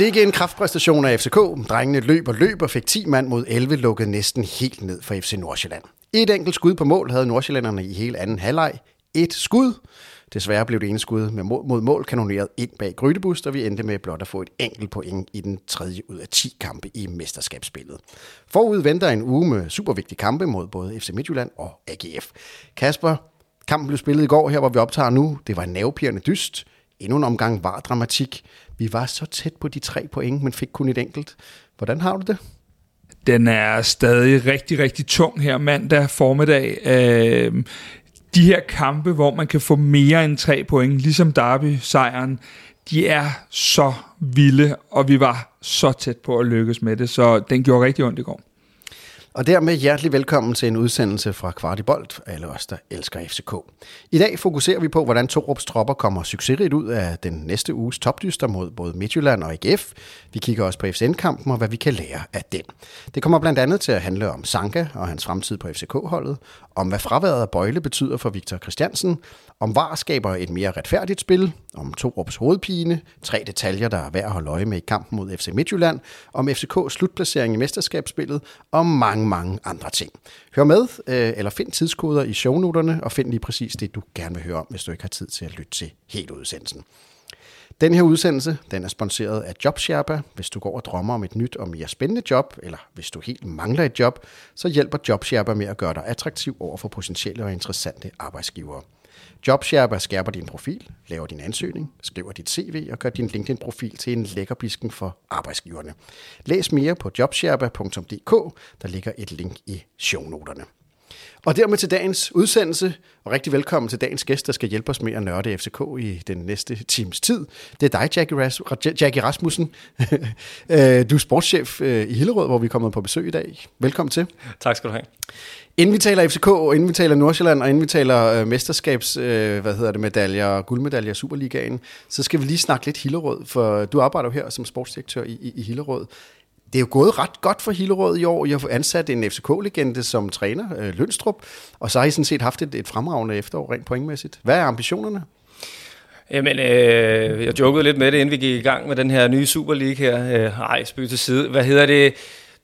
Sikke en kraftpræstation af FCK. Drengene løb og løb og fik 10 mand mod 11, lukket næsten helt ned for FC Nordsjælland. Et enkelt skud på mål havde Nordsjællanderne i hele anden halvleg. Et skud. Desværre blev det ene skud med mod, mod mål kanoneret ind bag Grydebus, og vi endte med blot at få et enkelt point i den tredje ud af 10 kampe i mesterskabsspillet. Forud venter en uge med supervigtige kampe mod både FC Midtjylland og AGF. Kasper, kampen blev spillet i går her, hvor vi optager nu. Det var en nervepirrende dyst. Endnu en omgang var dramatik. Vi var så tæt på de tre point, men fik kun et enkelt. Hvordan har du det? Den er stadig rigtig, rigtig tung her mandag formiddag. Øh, de her kampe, hvor man kan få mere end tre point, ligesom Derby-sejren, de er så vilde, og vi var så tæt på at lykkes med det, så den gjorde rigtig ondt i går. Og dermed hjertelig velkommen til en udsendelse fra Kvartibolt, alle os, der elsker FCK. I dag fokuserer vi på, hvordan Torups tropper kommer succesrigt ud af den næste uges topdyster mod både Midtjylland og AGF. Vi kigger også på FCN-kampen og hvad vi kan lære af den. Det kommer blandt andet til at handle om Sanka og hans fremtid på FCK-holdet, om hvad fraværet af Bøjle betyder for Victor Christiansen, om VAR skaber et mere retfærdigt spil, om Torups hovedpine, tre detaljer, der er værd at holde øje med i kampen mod FC Midtjylland, om FCK's slutplacering i mesterskabsspillet og mange, mange andre ting. Hør med, øh, eller find tidskoder i shownoterne, og find lige præcis det, du gerne vil høre om, hvis du ikke har tid til at lytte til helt udsendelsen. Den her udsendelse den er sponsoreret af JobSherpa. Hvis du går og drømmer om et nyt og mere spændende job, eller hvis du helt mangler et job, så hjælper JobSherpa med at gøre dig attraktiv over for potentielle og interessante arbejdsgivere. JobSherpa skærper din profil, laver din ansøgning, skriver dit CV og gør din LinkedIn-profil til en lækkerbisken for arbejdsgiverne. Læs mere på jobsherpa.dk, der ligger et link i shownoterne. Og dermed til dagens udsendelse, og rigtig velkommen til dagens gæst, der skal hjælpe os med at nørde FCK i den næste times tid. Det er dig, Jackie, Ras- Jackie Rasmussen. Øh, du er sportschef øh, i Hillerød, hvor vi er kommet på besøg i dag. Velkommen til. Tak skal du have. Inden vi taler FCK, og inden vi taler Nordsjælland, og inden vi taler øh, mesterskabs, øh, hvad hedder det, medaljer, guldmedaljer, Superligaen, så skal vi lige snakke lidt Hillerød, for du arbejder jo her som sportsdirektør i, i, i Hillerød. Det er jo gået ret godt for Hillerød i år. Jeg har ansat en FCK-legende som træner, øh, Lønstrup, og så har I sådan set haft et, et fremragende efterår rent pointmæssigt. Hvad er ambitionerne? Jamen, øh, jeg jokede lidt med det, inden vi gik i gang med den her nye Super League her. Øh, ej, spøg til side. Hvad hedder det?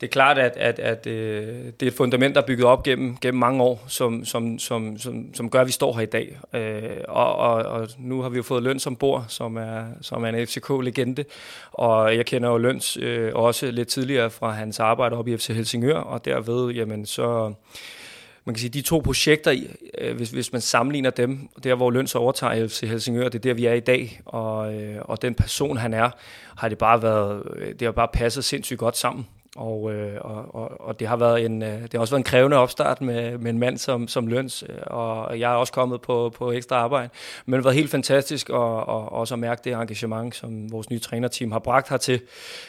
Det er klart, at, at, at øh, det er et fundament, der er bygget op gennem, gennem mange år, som, som, som, som, som gør, at vi står her i dag. Øh, og, og, og nu har vi jo fået Løn som bor, som er, som er en FCK-legende. Og jeg kender jo Løns øh, også lidt tidligere fra hans arbejde op i FC Helsingør, og derved, jamen, så man kan sige, de to projekter, øh, hvis, hvis man sammenligner dem, der hvor Løns overtager FC Helsingør, det er der, vi er i dag, og, øh, og den person, han er, har det bare været, øh, det har bare passet sindssygt godt sammen. Og, øh, og, og, og det har været en øh, det har også været en krævende opstart med, med en mand som, som Løns, øh, og jeg er også kommet på, på ekstra arbejde. Men det har været helt fantastisk og, og også at mærke det engagement, som vores nye trænerteam har bragt hertil.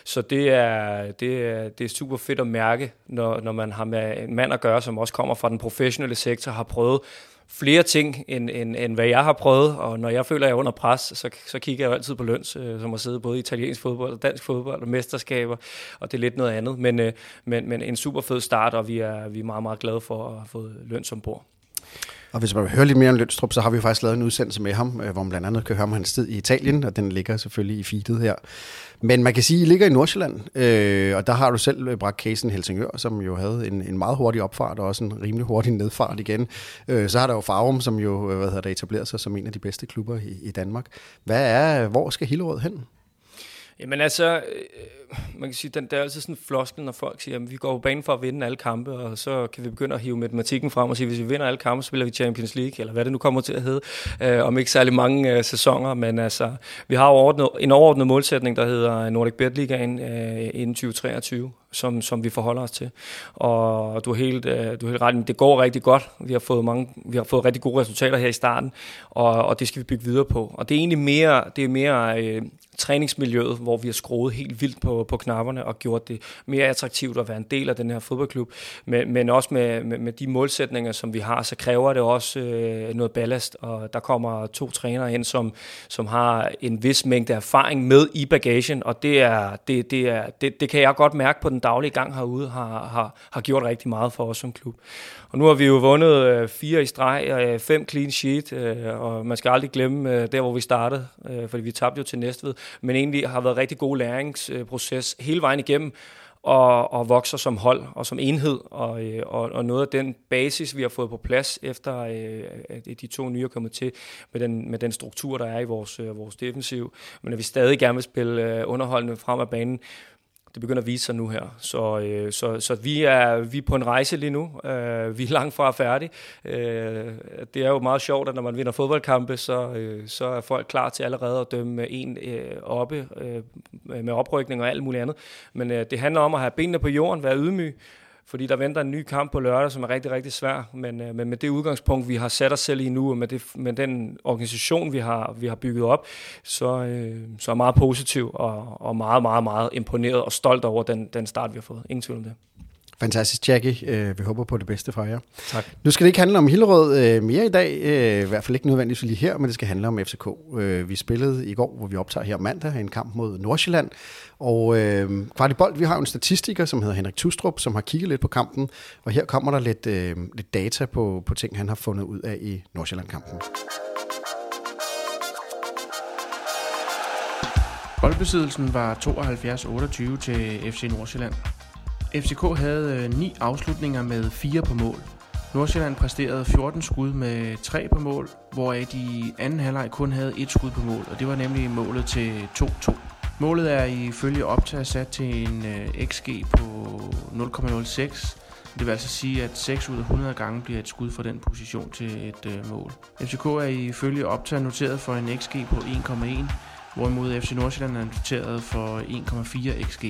Så det er, det er, det er super fedt at mærke, når, når man har med en mand at gøre, som også kommer fra den professionelle sektor, har prøvet flere ting, end, end, end hvad jeg har prøvet, og når jeg føler, at jeg er under pres, så, så kigger jeg jo altid på løns, øh, som har siddet både i italiensk fodbold og dansk fodbold og mesterskaber, og det er lidt noget andet, men, øh, men, men en super fed start, og vi er, vi er meget, meget glade for at have fået løns ombord. Og hvis man vil høre lidt mere om Lønstrup, så har vi jo faktisk lavet en udsendelse med ham, øh, hvor man blandt andet kan høre om hans tid i Italien, og den ligger selvfølgelig i feedet her. Men man kan sige, at I ligger i Nordsjælland, øh, og der har du selv øh, bragt casen Helsingør, som jo havde en, en meget hurtig opfart, og også en rimelig hurtig nedfart igen. Øh, så har der jo Farum, som jo øh, hvad hedder det, etableret sig som en af de bedste klubber i, i Danmark. Hvad er, hvor skal Hillerød hen? Jamen altså, man kan sige, den, der er altid sådan en floskel, når folk siger, at vi går på banen for at vinde alle kampe, og så kan vi begynde at hive matematikken frem og sige, hvis vi vinder alle kampe, så spiller vi Champions League, eller hvad det nu kommer til at hedde, øh, om ikke særlig mange øh, sæsoner, men altså, vi har overordnet, en overordnet målsætning, der hedder Nordic Bet Ligaen øh, inden 2023, som, som vi forholder os til. Og du er helt, øh, du er helt ret, det går rigtig godt. Vi har fået mange, vi har fået rigtig gode resultater her i starten, og, og det skal vi bygge videre på. Og det er egentlig mere, det er mere øh, træningsmiljøet, hvor vi har skruet helt vildt på, på knapperne og gjort det mere attraktivt at være en del af den her fodboldklub. Men, men også med, med, med de målsætninger, som vi har, så kræver det også øh, noget ballast, og der kommer to trænere ind, som, som har en vis mængde erfaring med i bagagen, og det, er, det, det, er, det, det kan jeg godt mærke på den daglige gang herude, har, har, har gjort rigtig meget for os som klub. Og nu har vi jo vundet øh, fire i streg, og øh, fem clean sheet, øh, og man skal aldrig glemme øh, der, hvor vi startede, øh, fordi vi tabte jo til Næstved, men egentlig har været rigtig god læringsproces hele vejen igennem, og, og vokser som hold og som enhed, og, øh, og, og noget af den basis, vi har fået på plads, efter øh, at de to nye er kommet til, med den, med den struktur, der er i vores, øh, vores defensiv, men at vi stadig gerne vil spille øh, underholdende frem af banen, det begynder at vise sig nu her. Så, øh, så, så vi, er, vi er på en rejse lige nu. Øh, vi er langt fra færdige. Øh, det er jo meget sjovt, at når man vinder fodboldkampe, så, øh, så er folk klar til allerede at dømme en øh, oppe øh, med oprykning og alt muligt andet. Men øh, det handler om at have benene på jorden, være ydmyg, fordi der venter en ny kamp på lørdag, som er rigtig, rigtig svær. Men, øh, men med det udgangspunkt, vi har sat os selv i nu, og med, det, med den organisation, vi har, vi har bygget op, så, øh, så er jeg meget positiv og, og meget, meget, meget imponeret og stolt over den, den start, vi har fået. Ingen tvivl om det. Fantastisk, Jackie. Øh, vi håber på det bedste for jer. Tak. Nu skal det ikke handle om Hillerød øh, mere i dag. Øh, I hvert fald ikke nødvendigvis lige her, men det skal handle om FCK. Vi spillede i går, hvor vi optager her mandag, en kamp mod Nordsjælland. Og øh, Kvartibold, vi har jo en statistiker, som hedder Henrik Tustrup, som har kigget lidt på kampen. Og her kommer der lidt, øh, lidt data på, på ting, han har fundet ud af i Nordsjælland-kampen. Boldbesiddelsen var 72-28 til FC Nordsjælland. FCK havde øh, ni afslutninger med fire på mål. Nordsjælland præsterede 14 skud med 3 på mål, hvoraf de anden halvleg kun havde et skud på mål, og det var nemlig målet til 2-2. Målet er ifølge optag sat til en øh, XG på 0,06. Det vil altså sige, at 6 ud af 100 gange bliver et skud fra den position til et øh, mål. FCK er ifølge optag noteret for en XG på 1,1, hvorimod FC Nordsjælland er noteret for 1,4 XG.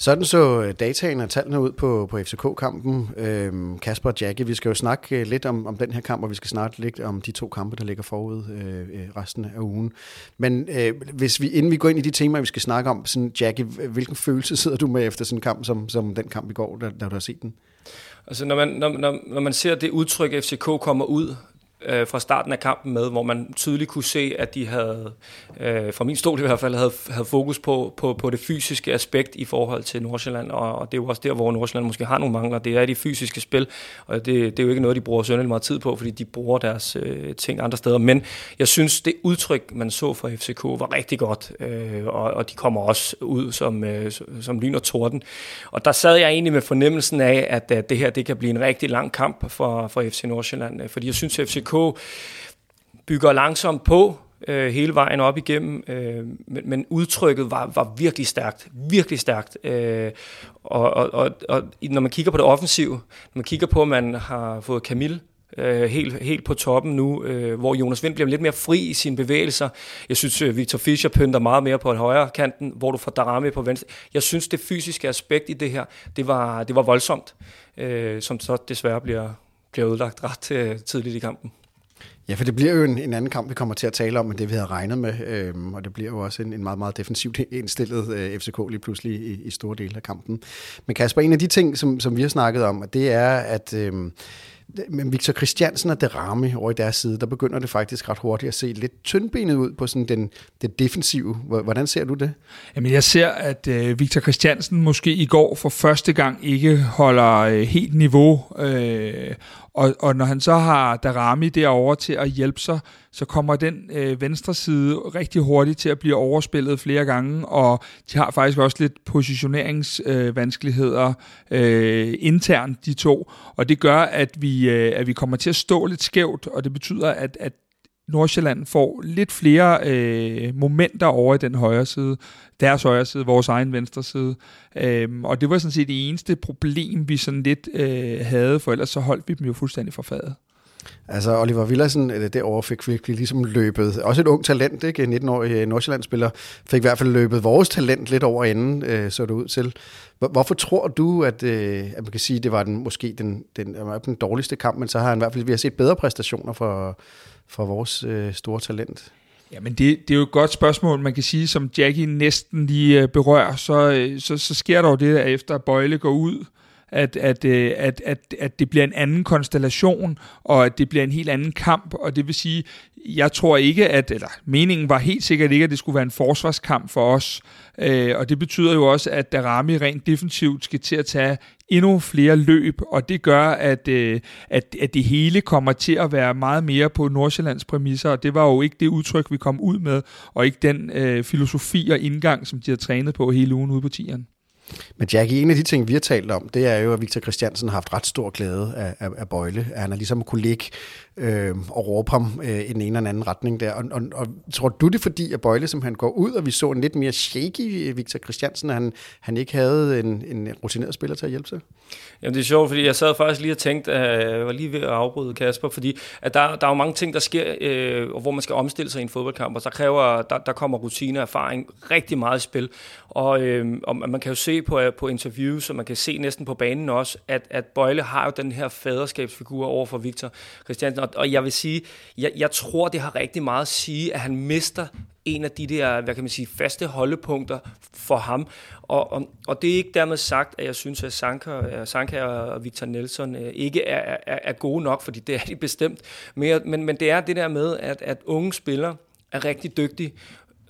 Sådan så øh, dataen og tallene ud på, på FCK-kampen. Øhm, Kasper og Jackie, vi skal jo snakke øh, lidt om, om den her kamp, og vi skal snakke lidt om de to kampe, der ligger forud øh, øh, resten af ugen. Men øh, hvis vi, inden vi går ind i de temaer, vi skal snakke om, sådan, Jackie, hvilken følelse sidder du med efter sådan en kamp, som, som den kamp i går, da, da du har set den? Altså, når man, når, når, når man ser det udtryk, FCK kommer ud øh, fra starten af kampen med, hvor man tydeligt kunne se, at de havde, øh, fra min stol i hvert fald, havde, havde fokus på, på, på det fysiske aspekt i forhold til Nordsjælland, og, og det er jo også der, hvor Nordsjælland måske har nogle mangler, det er de fysiske spil, og det, det er jo ikke noget, de bruger sønderlig meget tid på, fordi de bruger deres øh, ting andre steder, men jeg synes, det udtryk, man så fra FCK, var rigtig godt, øh, og, og de kommer også ud som, øh, som lyn og torden, og der sad jeg egentlig med fornemmelsen af, at, at det her, det kan blive en rigtig lang kamp for, for FC Nordsjælland, øh, fordi jeg synes, at FCK FCK bygger langsomt på øh, hele vejen op igennem, øh, men, men udtrykket var, var virkelig stærkt, virkelig stærkt. Øh, og, og, og, og når man kigger på det offensive, når man kigger på, at man har fået Camille øh, helt, helt på toppen nu, øh, hvor Jonas Vind bliver lidt mere fri i sine bevægelser. Jeg synes, øh, Victor Fischer pynter meget mere på en højre kanten, hvor du får Darami på venstre. Jeg synes, det fysiske aspekt i det her, det var, det var voldsomt, øh, som så desværre bliver, bliver udlagt ret øh, tidligt i kampen. Ja, for det bliver jo en, en anden kamp, vi kommer til at tale om, end det vi havde regnet med, øhm, og det bliver jo også en, en meget, meget defensivt indstillet øh, FCK lige pludselig i, i store dele af kampen. Men Kasper, en af de ting, som, som vi har snakket om, det er, at øhm, men Victor Christiansen og Derami over i deres side, der begynder det faktisk ret hurtigt at se lidt tyndbenet ud på sådan den, det defensive. Hvordan ser du det? Jamen jeg ser, at øh, Victor Christiansen måske i går for første gang ikke holder øh, helt niveau, øh, og, og når han så har Darami derovre til at hjælpe sig, så kommer den øh, venstre side rigtig hurtigt til at blive overspillet flere gange, og de har faktisk også lidt positioneringsvanskeligheder øh, øh, internt, de to. Og det gør, at vi, øh, at vi kommer til at stå lidt skævt, og det betyder, at, at Nordsjælland får lidt flere øh, momenter over i den højre side, deres højre side, vores egen venstre side. Øhm, og det var sådan set det eneste problem, vi sådan lidt øh, havde, for ellers så holdt vi dem jo fuldstændig for fadet. Altså Oliver Villersen øh, derovre fik virkelig ligesom løbet, også et ung talent, ikke? 19-årig øh, Nordsjælland-spiller, fik i hvert fald løbet vores talent lidt over enden, øh, så det ud til. Hvorfor tror du, at, øh, at man kan sige, at det var den, måske den, den, den dårligste kamp, men så har han i hvert fald, vi har set bedre præstationer for, for vores øh, store talent? Jamen det, det er jo et godt spørgsmål, man kan sige, som Jackie næsten lige øh, berører, så, øh, så, så sker der jo det, at efter Bøjle går ud, at, at, øh, at, at, at det bliver en anden konstellation, og at det bliver en helt anden kamp, og det vil sige, jeg tror ikke, at, eller meningen var helt sikkert ikke, at det skulle være en forsvarskamp for os, øh, og det betyder jo også, at Darami rent defensivt skal til at tage endnu flere løb, og det gør, at, øh, at, at det hele kommer til at være meget mere på Nordsjællands præmisser, og det var jo ikke det udtryk, vi kom ud med, og ikke den øh, filosofi og indgang, som de har trænet på hele ugen ude på tieren. Men Jackie, en af de ting, vi har talt om, det er jo, at Victor Christiansen har haft ret stor glæde af, af, af Bøjle. At han har ligesom kunne ligge øh, og råbe ham øh, i den ene eller anden retning der. Og, og, og tror du det fordi, at Bøjle han går ud, og vi så en lidt mere shaky øh, Victor Christiansen, at han, han ikke havde en, en rutineret spiller til at hjælpe sig? Jamen det er sjovt, fordi jeg sad faktisk lige og tænkte, at jeg var lige ved at afbryde Kasper, fordi at der, der er jo mange ting, der sker, øh, hvor man skal omstille sig i en fodboldkamp, og der, kræver, der, der kommer rutine og erfaring rigtig meget i spil. Og, øh, og man kan jo se på, øh, på interviews, som man kan se næsten på banen også, at, at Bøjle har jo den her faderskabsfigur over for Victor Christiansen, og, og jeg vil sige, jeg, jeg tror, det har rigtig meget at sige, at han mister en af de der, hvad kan man sige, faste holdepunkter for ham. Og, og, og det er ikke dermed sagt, at jeg synes, at Sanka, øh, Sanka og Victor Nelson øh, ikke er, er, er gode nok, fordi det er de bestemt. Men, men, men det er det der med, at, at unge spillere er rigtig dygtige,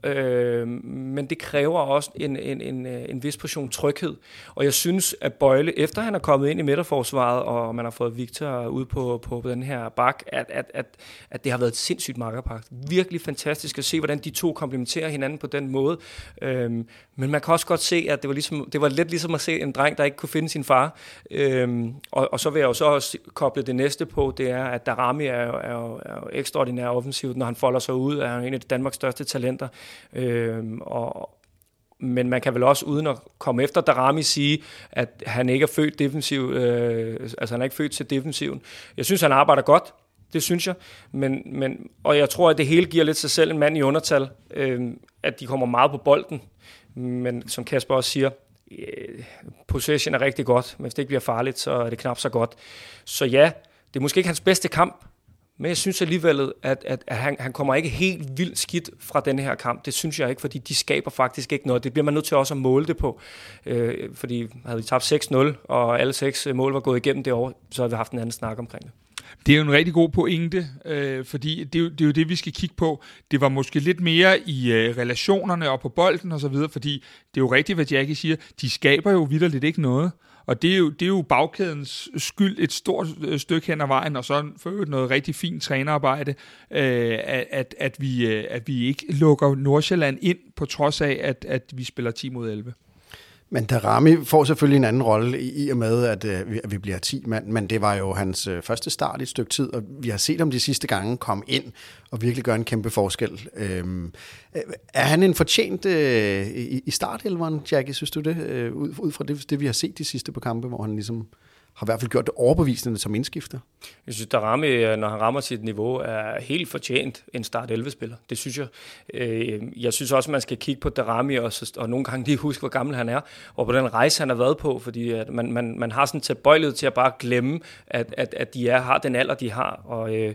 Øh, men det kræver også en, en, en, øh, en vis portion tryghed. Og jeg synes, at Bøjle, efter han er kommet ind i midterforsvaret, og man har fået Victor ud på, på den her bak, at, at, at, at det har været et sindssygt makkerpagt. Virkelig fantastisk at se, hvordan de to komplementerer hinanden på den måde. Øh, men man kan også godt se, at det var, ligesom, det var lidt ligesom at se en dreng, der ikke kunne finde sin far. Øh, og, og så vil jeg jo så også koble det næste på, det er, at Darami er jo, er jo, er jo ekstraordinær offensivt, når han folder sig ud, er en af Danmarks største talenter. Øh, og, men man kan vel også uden at komme efter Darami sige, at han ikke er født defensiv, øh, altså han er ikke født til defensiven. Jeg synes, han arbejder godt, det synes jeg, men, men, og jeg tror, at det hele giver lidt sig selv en mand i undertal, øh, at de kommer meget på bolden, men som Kasper også siger, øh, possession er rigtig godt, men hvis det ikke bliver farligt, så er det knap så godt. Så ja, det er måske ikke hans bedste kamp, men jeg synes alligevel, at, at, at han, han kommer ikke helt vildt skidt fra den her kamp. Det synes jeg ikke, fordi de skaber faktisk ikke noget. Det bliver man nødt til også at måle det på. Øh, fordi havde vi tabt 6-0, og alle seks øh, mål var gået igennem det år, så havde vi haft en anden snak omkring det. Det er jo en rigtig god pointe, øh, fordi det er, jo, det er jo det, vi skal kigge på. Det var måske lidt mere i øh, relationerne og på bolden og så videre, fordi det er jo rigtigt, hvad Jackie siger. De skaber jo vidderligt ikke noget. Og det er, jo, det er jo bagkædens skyld et stort øh, stykke hen ad vejen, og så for noget rigtig fint trænerarbejde, øh, at, at, vi, øh, at vi ikke lukker Nordsjælland ind, på trods af, at, at vi spiller 10 mod 11. Men Darami får selvfølgelig en anden rolle i og med, at, øh, at vi bliver 10 mand, men det var jo hans øh, første start i et stykke tid, og vi har set ham de sidste gange komme ind og virkelig gøre en kæmpe forskel. Øhm, er han en fortjent øh, i, i startelveren, Jackie, synes du det, øh, ud, ud fra det, det, vi har set de sidste på kampe, hvor han ligesom har i hvert fald gjort det overbevisende som indskifter. Jeg synes, der øh, når han rammer sit niveau, er helt fortjent en start 11-spiller. Det synes jeg. Øh, jeg synes også, man skal kigge på Darami og, og nogle gange lige huske, hvor gammel han er, og på den rejse, han har været på, fordi at man, man, man har sådan tilbøjelighed til at bare glemme, at, at, at de er, har den alder, de har, og, øh,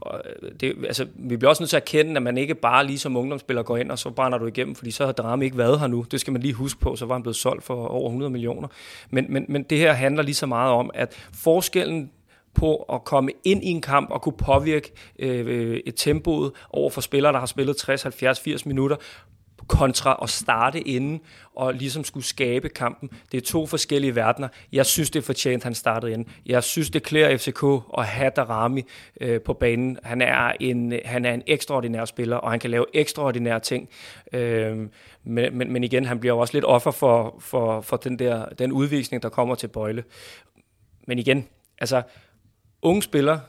og øh, det, altså, vi bliver også nødt til at erkende, at man ikke bare lige som ungdomsspiller går ind, og så brænder du igennem, fordi så har Drame ikke været her nu. Det skal man lige huske på, så var han blevet solgt for over 100 millioner. Men, men, men det her handler lige så meget om, at forskellen på at komme ind i en kamp og kunne påvirke øh, et tempoet over for spillere, der har spillet 60, 70, 80 minutter, kontra at starte inden og ligesom skulle skabe kampen. Det er to forskellige verdener. Jeg synes, det er fortjent, han startede inden. Jeg synes, det klæder FCK at have Darami øh, på banen. Han er, en, han er en ekstraordinær spiller, og han kan lave ekstraordinære ting. Øh, men, men, men igen, han bliver også lidt offer for, for, for den, der, den udvisning, der kommer til Bøjle. Men igen, altså, unge spillere,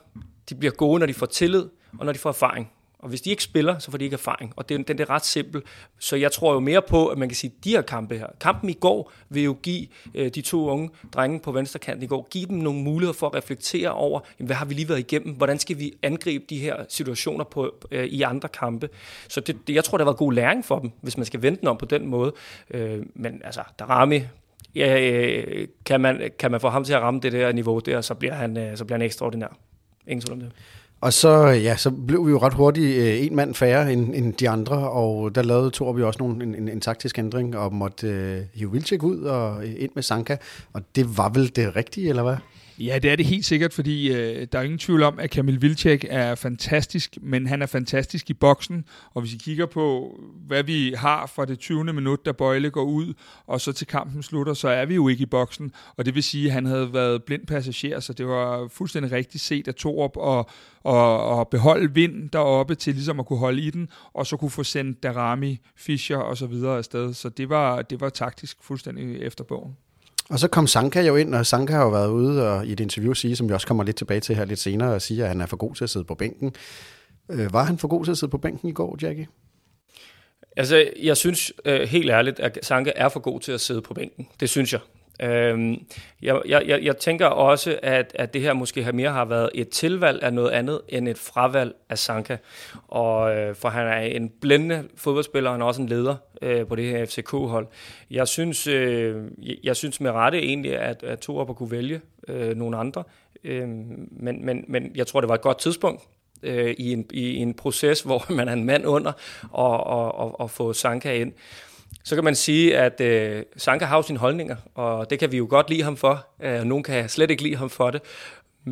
de bliver gode, når de får tillid, og når de får erfaring. Og hvis de ikke spiller, så får de ikke erfaring. Og det, den, det er ret simpelt. Så jeg tror jo mere på, at man kan sige, at de her kampe her, kampen i går vil jo give øh, de to unge drenge på venstrekanten i går, give dem nogle muligheder for at reflektere over, jamen, hvad har vi lige været igennem? Hvordan skal vi angribe de her situationer på, øh, i andre kampe? Så det, det, jeg tror, der var god læring for dem, hvis man skal vente den om på den måde. Øh, men altså, Darami, ja, øh, kan, man, kan man få ham til at ramme det der niveau der, så bliver han, øh, så bliver han ekstraordinær. Ingen tvivl om det. Og så, ja, så blev vi jo ret hurtigt øh, en mand færre end, end de andre, og der lavede to vi også nogle, en, en, en taktisk ændring, og måtte øh, hive Vilcek ud og øh, ind med Sanka, og det var vel det rigtige, eller hvad? Ja, det er det helt sikkert, fordi øh, der er ingen tvivl om, at Kamil Vilcek er fantastisk, men han er fantastisk i boksen, og hvis I kigger på, hvad vi har fra det 20. minut, da Bøjle går ud, og så til kampen slutter, så er vi jo ikke i boksen, og det vil sige, at han havde været blind passager, så det var fuldstændig rigtigt set af Torup og, og, og beholde vind deroppe til ligesom at kunne holde i den, og så kunne få sendt Darami, Fischer og så videre afsted, så det var, det var taktisk fuldstændig efter bogen. Og så kom Sanka jo ind, og Sanka har jo været ude og i et interview sige, som vi også kommer lidt tilbage til her lidt senere, og sige, at han er for god til at sidde på bænken. Øh, var han for god til at sidde på bænken i går, Jackie? Altså, jeg synes øh, helt ærligt, at Sanka er for god til at sidde på bænken. Det synes jeg. Øhm, jeg, jeg, jeg tænker også, at, at det her måske har mere har været et tilvalg af noget andet end et fravalg af Sanka. Og, øh, for han er en blændende fodboldspiller, og han er også en leder øh, på det her FCK-hold. Jeg synes, øh, jeg synes med rette egentlig, at, at Torup kunne vælge øh, nogle andre. Øh, men, men, men jeg tror, det var et godt tidspunkt øh, i, en, i en proces, hvor man er en mand under, og, og, og, og få Sanka ind. Så kan man sige, at øh, Sanka har sine holdninger, og det kan vi jo godt lide ham for. Øh, nogen kan slet ikke lide ham for det.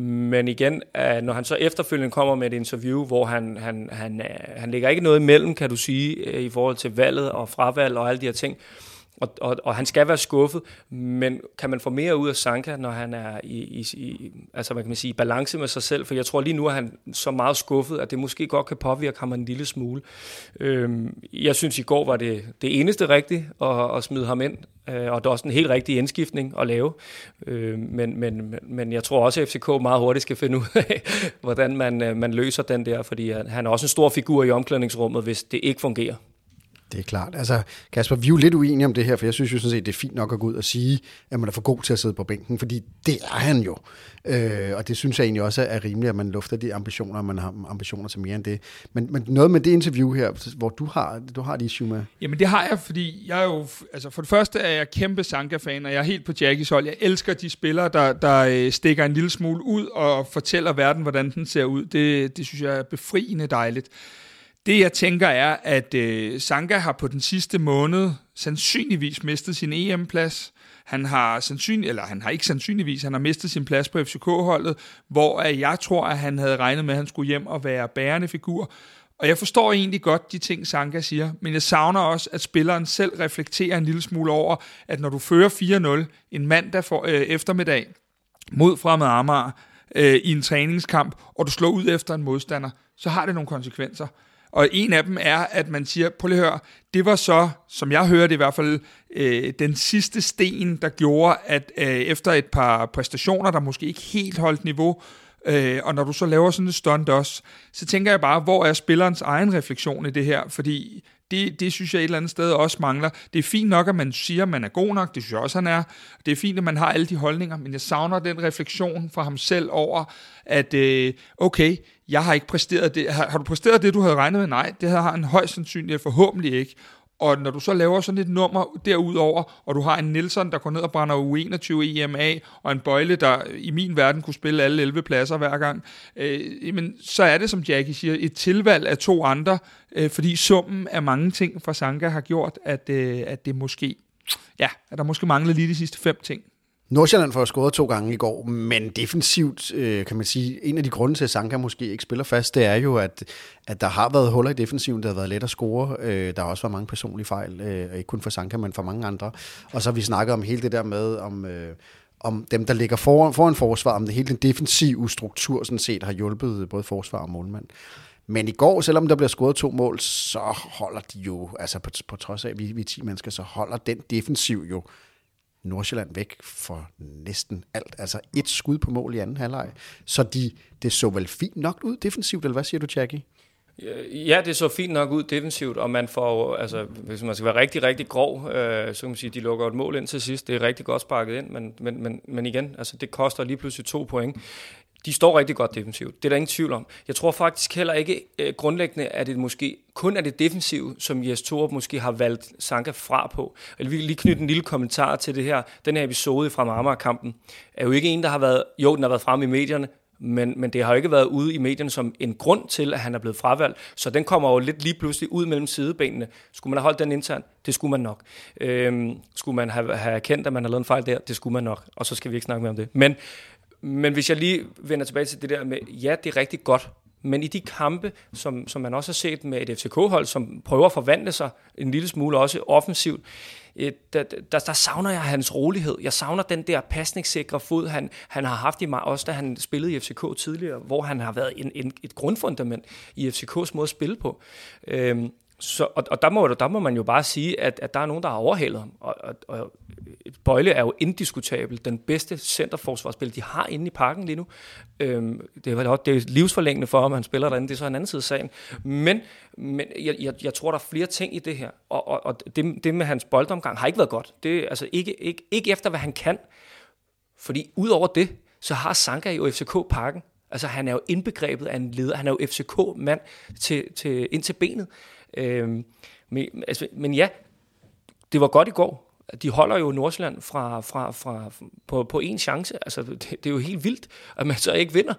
Men igen, øh, når han så efterfølgende kommer med et interview, hvor han, han, han, øh, han lægger ikke noget imellem, kan du sige, øh, i forhold til valget og fravalg og alle de her ting, og, og, og han skal være skuffet, men kan man få mere ud af Sanka, når han er i, i, i altså man kan sige, i balance med sig selv? For jeg tror lige nu, at han så meget skuffet, at det måske godt kan påvirke ham en lille smule. Øhm, jeg synes, i går var det det eneste rigtige at, at smide ham ind, øh, og det er også en helt rigtig indskiftning at lave. Øh, men, men, men jeg tror også, at FCK meget hurtigt skal finde ud af, hvordan man, øh, man løser den der, fordi han er også en stor figur i omklædningsrummet, hvis det ikke fungerer. Det er klart. Altså, Kasper, vi er jo lidt uenige om det her, for jeg synes jo sådan set, det er fint nok at gå ud og sige, at man er for god til at sidde på bænken, fordi det er han jo. Øh, og det synes jeg egentlig også er rimeligt, at man lufter de ambitioner, og man har ambitioner til mere end det. Men, men noget med det interview her, hvor du har, du har det issue med. Jamen det har jeg, fordi jeg er jo, altså for det første er jeg kæmpe Sanka-fan, og jeg er helt på Jackies hold. Jeg elsker de spillere, der, der øh, stikker en lille smule ud og fortæller verden, hvordan den ser ud. Det, det synes jeg er befriende dejligt. Det jeg tænker er, at øh, Sanka har på den sidste måned sandsynligvis mistet sin EM-plads. Han har sandsynlig, eller han har ikke sandsynligvis, han har mistet sin plads på FCK-holdet, hvor jeg tror, at han havde regnet med, at han skulle hjem og være bærende figur. Og jeg forstår egentlig godt de ting, Sanka siger, men jeg savner også, at spilleren selv reflekterer en lille smule over, at når du fører 4-0 en mandag for, øh, eftermiddag mod fremad Amager øh, i en træningskamp, og du slår ud efter en modstander, så har det nogle konsekvenser. Og en af dem er, at man siger, prøv lige at høre, det var så, som jeg hørte i hvert fald, øh, den sidste sten, der gjorde, at øh, efter et par præstationer, der måske ikke helt holdt niveau, øh, og når du så laver sådan et stunt også, så tænker jeg bare, hvor er spillerens egen refleksion i det her? Fordi det, det synes jeg et eller andet sted også mangler. Det er fint nok, at man siger, at man er god nok, det synes jeg også, han er. Det er fint, at man har alle de holdninger, men jeg savner den refleksion fra ham selv over, at øh, okay, jeg har ikke præsteret det. Har, har du præsteret det, du havde regnet med? Nej, det har han højst sandsynligt forhåbentlig ikke. Og når du så laver sådan et nummer derudover, og du har en Nielsen, der går ned og brænder U21 EMA, og en Bøjle, der i min verden kunne spille alle 11 pladser hver gang, øh, men så er det, som Jackie siger, et tilvalg af to andre, øh, fordi summen af mange ting fra Sanka har gjort, at, øh, at det måske, ja, at der måske mangler lige de sidste fem ting. Nordsjælland får scoret to gange i går, men defensivt, øh, kan man sige, en af de grunde til, at Sanka måske ikke spiller fast, det er jo, at, at der har været huller i defensiven, der har været let at score. Øh, der har også været mange personlige fejl, øh, ikke kun for Sanka, men for mange andre. Og så har vi snakket om hele det der med, om, øh, om dem, der ligger foran, foran forsvar, om det hele den defensive struktur sådan set har hjulpet både forsvar og målmand. Men i går, selvom der bliver scoret to mål, så holder de jo, altså på, på trods af, at vi, vi er 10 mennesker, så holder den defensiv jo Nordsjælland væk for næsten alt. Altså et skud på mål i anden halvleg. Så de, det så vel fint nok ud defensivt, eller hvad siger du, Jackie? Øh, ja, det så fint nok ud defensivt, og man får, altså, hvis man skal være rigtig, rigtig grov, øh, så kan man sige, at de lukker et mål ind til sidst. Det er rigtig godt sparket ind, men, men, men, men igen, altså, det koster lige pludselig to point de står rigtig godt defensivt. Det er der ingen tvivl om. Jeg tror faktisk heller ikke øh, grundlæggende, at det måske kun er det defensive, som Jes Torup måske har valgt Sanka fra på. Eller vi kan lige knytte en lille kommentar til det her. Den her episode fra Marmara-kampen er jo ikke en, der har været, jo, den har været fremme i medierne, men, men det har jo ikke været ude i medierne som en grund til, at han er blevet fravalgt, så den kommer jo lidt lige pludselig ud mellem sidebenene. Skulle man have holdt den intern? Det skulle man nok. Øhm, skulle man have, have erkendt, at man har lavet en fejl der? Det skulle man nok, og så skal vi ikke snakke mere om det. Men, men hvis jeg lige vender tilbage til det der med, ja, det er rigtig godt, men i de kampe, som, som man også har set med et FCK-hold, som prøver at forvandle sig en lille smule også offensivt, øh, der, der, der savner jeg hans rolighed. Jeg savner den der pasningssikre fod, han, han har haft i mig, også da han spillede i FCK tidligere, hvor han har været en, en, et grundfundament i FCK's måde at spille på. Øhm, så, og, og der, må, der må man jo bare sige, at, at der er nogen, der har overhældet ham. Og, og, og Bøjle er jo indiskutabel den bedste centerforsvarsspiller, de har inde i parken lige nu. Øhm, det, er, det er livsforlængende for, ham, han spiller derinde. Det er så en anden side af sagen. Men, men jeg, jeg, jeg tror, der er flere ting i det her. Og, og, og det, det med hans boldomgang har ikke været godt. Det altså ikke, ikke, ikke efter, hvad han kan. Fordi udover det, så har Sanka jo FCK-parken. Altså han er jo indbegrebet af en leder. Han er jo FCK-mand til, til, ind til benet. Øhm, men, altså, men ja, det var godt i går. De holder jo Nordsjælland fra, fra, fra, på, på en chance. Altså, det, det er jo helt vildt, at man så ikke vinder.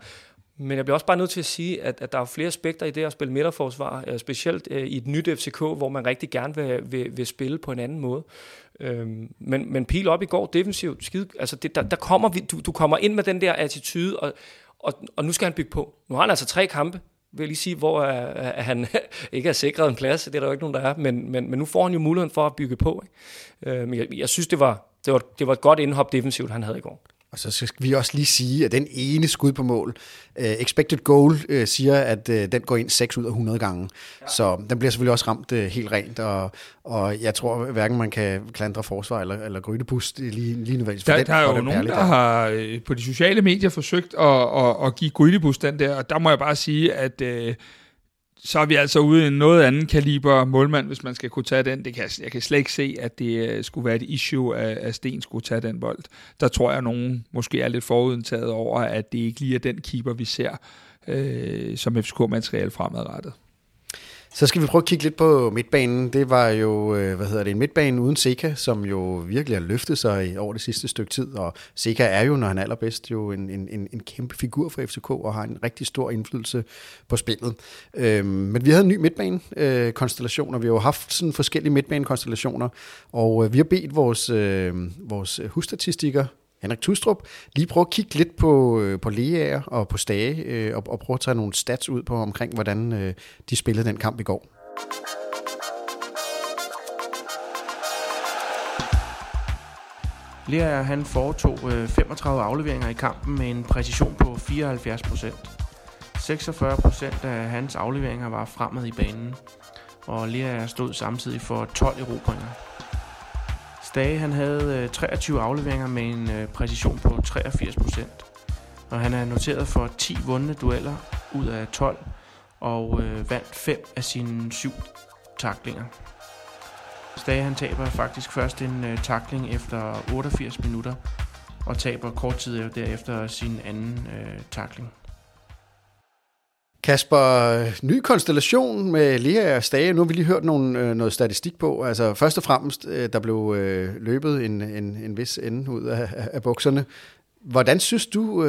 Men jeg bliver også bare nødt til at sige, at, at der er flere aspekter i det at spille midterforsvar, øh, specielt øh, i et nyt FCK, hvor man rigtig gerne vil, vil, vil spille på en anden måde. Øhm, men, men pil op i går defensivt, skide, altså det, der, der kommer vi, du, du kommer ind med den der attitude, og, og, og nu skal han bygge på. Nu har han altså tre kampe, vil jeg lige sige, hvor uh, han ikke er sikret en plads. Det er der jo ikke nogen, der er. Men, men, men nu får han jo muligheden for at bygge på. Ikke? Øh, men jeg, jeg synes, det var, det, var, det var et godt indhop defensivt, han havde i går. Og så skal vi også lige sige, at den ene skud på mål, uh, expected goal, uh, siger, at uh, den går ind 6 ud af 100 gange. Ja. Så den bliver selvfølgelig også ramt uh, helt rent, og, og jeg tror hverken man kan klandre forsvar eller, eller grydebust lige, lige nødvendigvis. Der, den, der er jo nogen, der, der har på de sociale medier forsøgt at, at, at give grydebust den der, og der må jeg bare sige, at... Uh, så er vi altså ude i en noget anden kaliber målmand, hvis man skal kunne tage den. Det kan, jeg kan slet ikke se, at det øh, skulle være et issue, at, at Sten skulle tage den bold. Der tror jeg, at nogen måske er lidt forudentaget over, at det ikke lige er den keeper, vi ser øh, som FCK-materiale fremadrettet. Så skal vi prøve at kigge lidt på midtbanen. Det var jo, øh, hvad hedder det, en midtbane uden Seca, som jo virkelig har løftet sig over det sidste stykke tid. Og Seca er jo, når han er allerbedst, jo en, en, en kæmpe figur for FCK og har en rigtig stor indflydelse på spillet. Øhm, men vi havde en ny midtbanekonstellation, øh, og vi har jo haft sådan forskellige midtbanekonstellationer. Og øh, vi har bedt vores, øh, vores husstatistikker Henrik Tustrup, lige prøve at kigge lidt på, øh, på Leaer og på Stage, øh, og, og prøve at tage nogle stats ud på omkring, hvordan øh, de spillede den kamp i går. Leaer han foretog øh, 35 afleveringer i kampen med en præcision på 74 procent. 46 procent af hans afleveringer var fremad i banen, og Leaer stod samtidig for 12 erobringer. Stage han havde øh, 23 afleveringer med en øh, præcision på 83% Og han er noteret for 10 vundne dueller ud af 12 og øh, vandt 5 af sine 7 taklinger. Stage han taber faktisk først en øh, takling efter 88 minutter og taber kort tid derefter sin anden øh, takling. Kasper, øh, ny konstellation med Lea og Stage. Nu har vi lige hørt nogle, øh, noget statistik på. Altså først og fremmest, øh, der blev løbet en, en, en vis ende ud af, af bukserne. Hvordan synes du,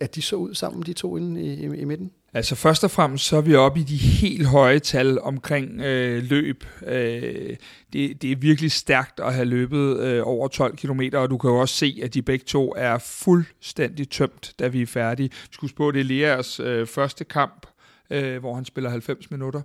at de så ud sammen, de to inde i, i, i midten? Altså først og fremmest så er vi oppe i de helt høje tal omkring øh, løb. Øh, det, det er virkelig stærkt at have løbet øh, over 12 km, og du kan jo også se, at de begge to er fuldstændig tømt, da vi er færdige. Vi skulle spå, det er Leas øh, første kamp, øh, hvor han spiller 90 minutter.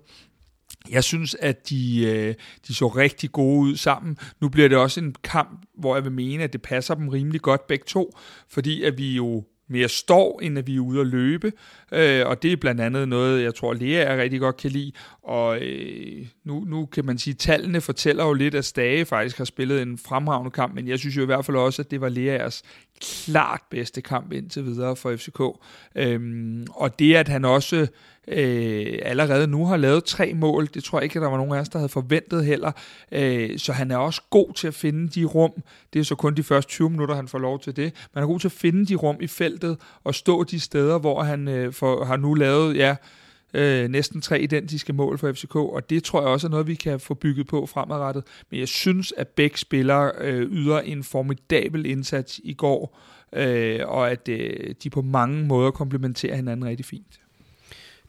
Jeg synes, at de, øh, de så rigtig gode ud sammen. Nu bliver det også en kamp, hvor jeg vil mene, at det passer dem rimelig godt begge to, fordi at vi jo mere står, end at vi er ude at løbe. Øh, og det er blandt andet noget, jeg tror, Lea er rigtig godt kan lide. Og øh, nu, nu kan man sige, at tallene fortæller jo lidt, at Stage faktisk har spillet en fremragende kamp, men jeg synes jo i hvert fald også, at det var Leas klart bedste kamp indtil videre for FCK. Øhm, og det, at han også øh, allerede nu har lavet tre mål. Det tror jeg ikke, at der var nogen af os, der havde forventet heller. Øh, så han er også god til at finde de rum. Det er så kun de første 20 minutter, han får lov til det. Men han er god til at finde de rum i feltet og stå de steder, hvor han øh, for, har nu lavet, ja, øh, næsten tre identiske mål for FCK, og det tror jeg også er noget, vi kan få bygget på fremadrettet. Men jeg synes, at begge spillere øh, yder en formidabel indsats i går, øh, og at øh, de på mange måder komplementerer hinanden rigtig fint.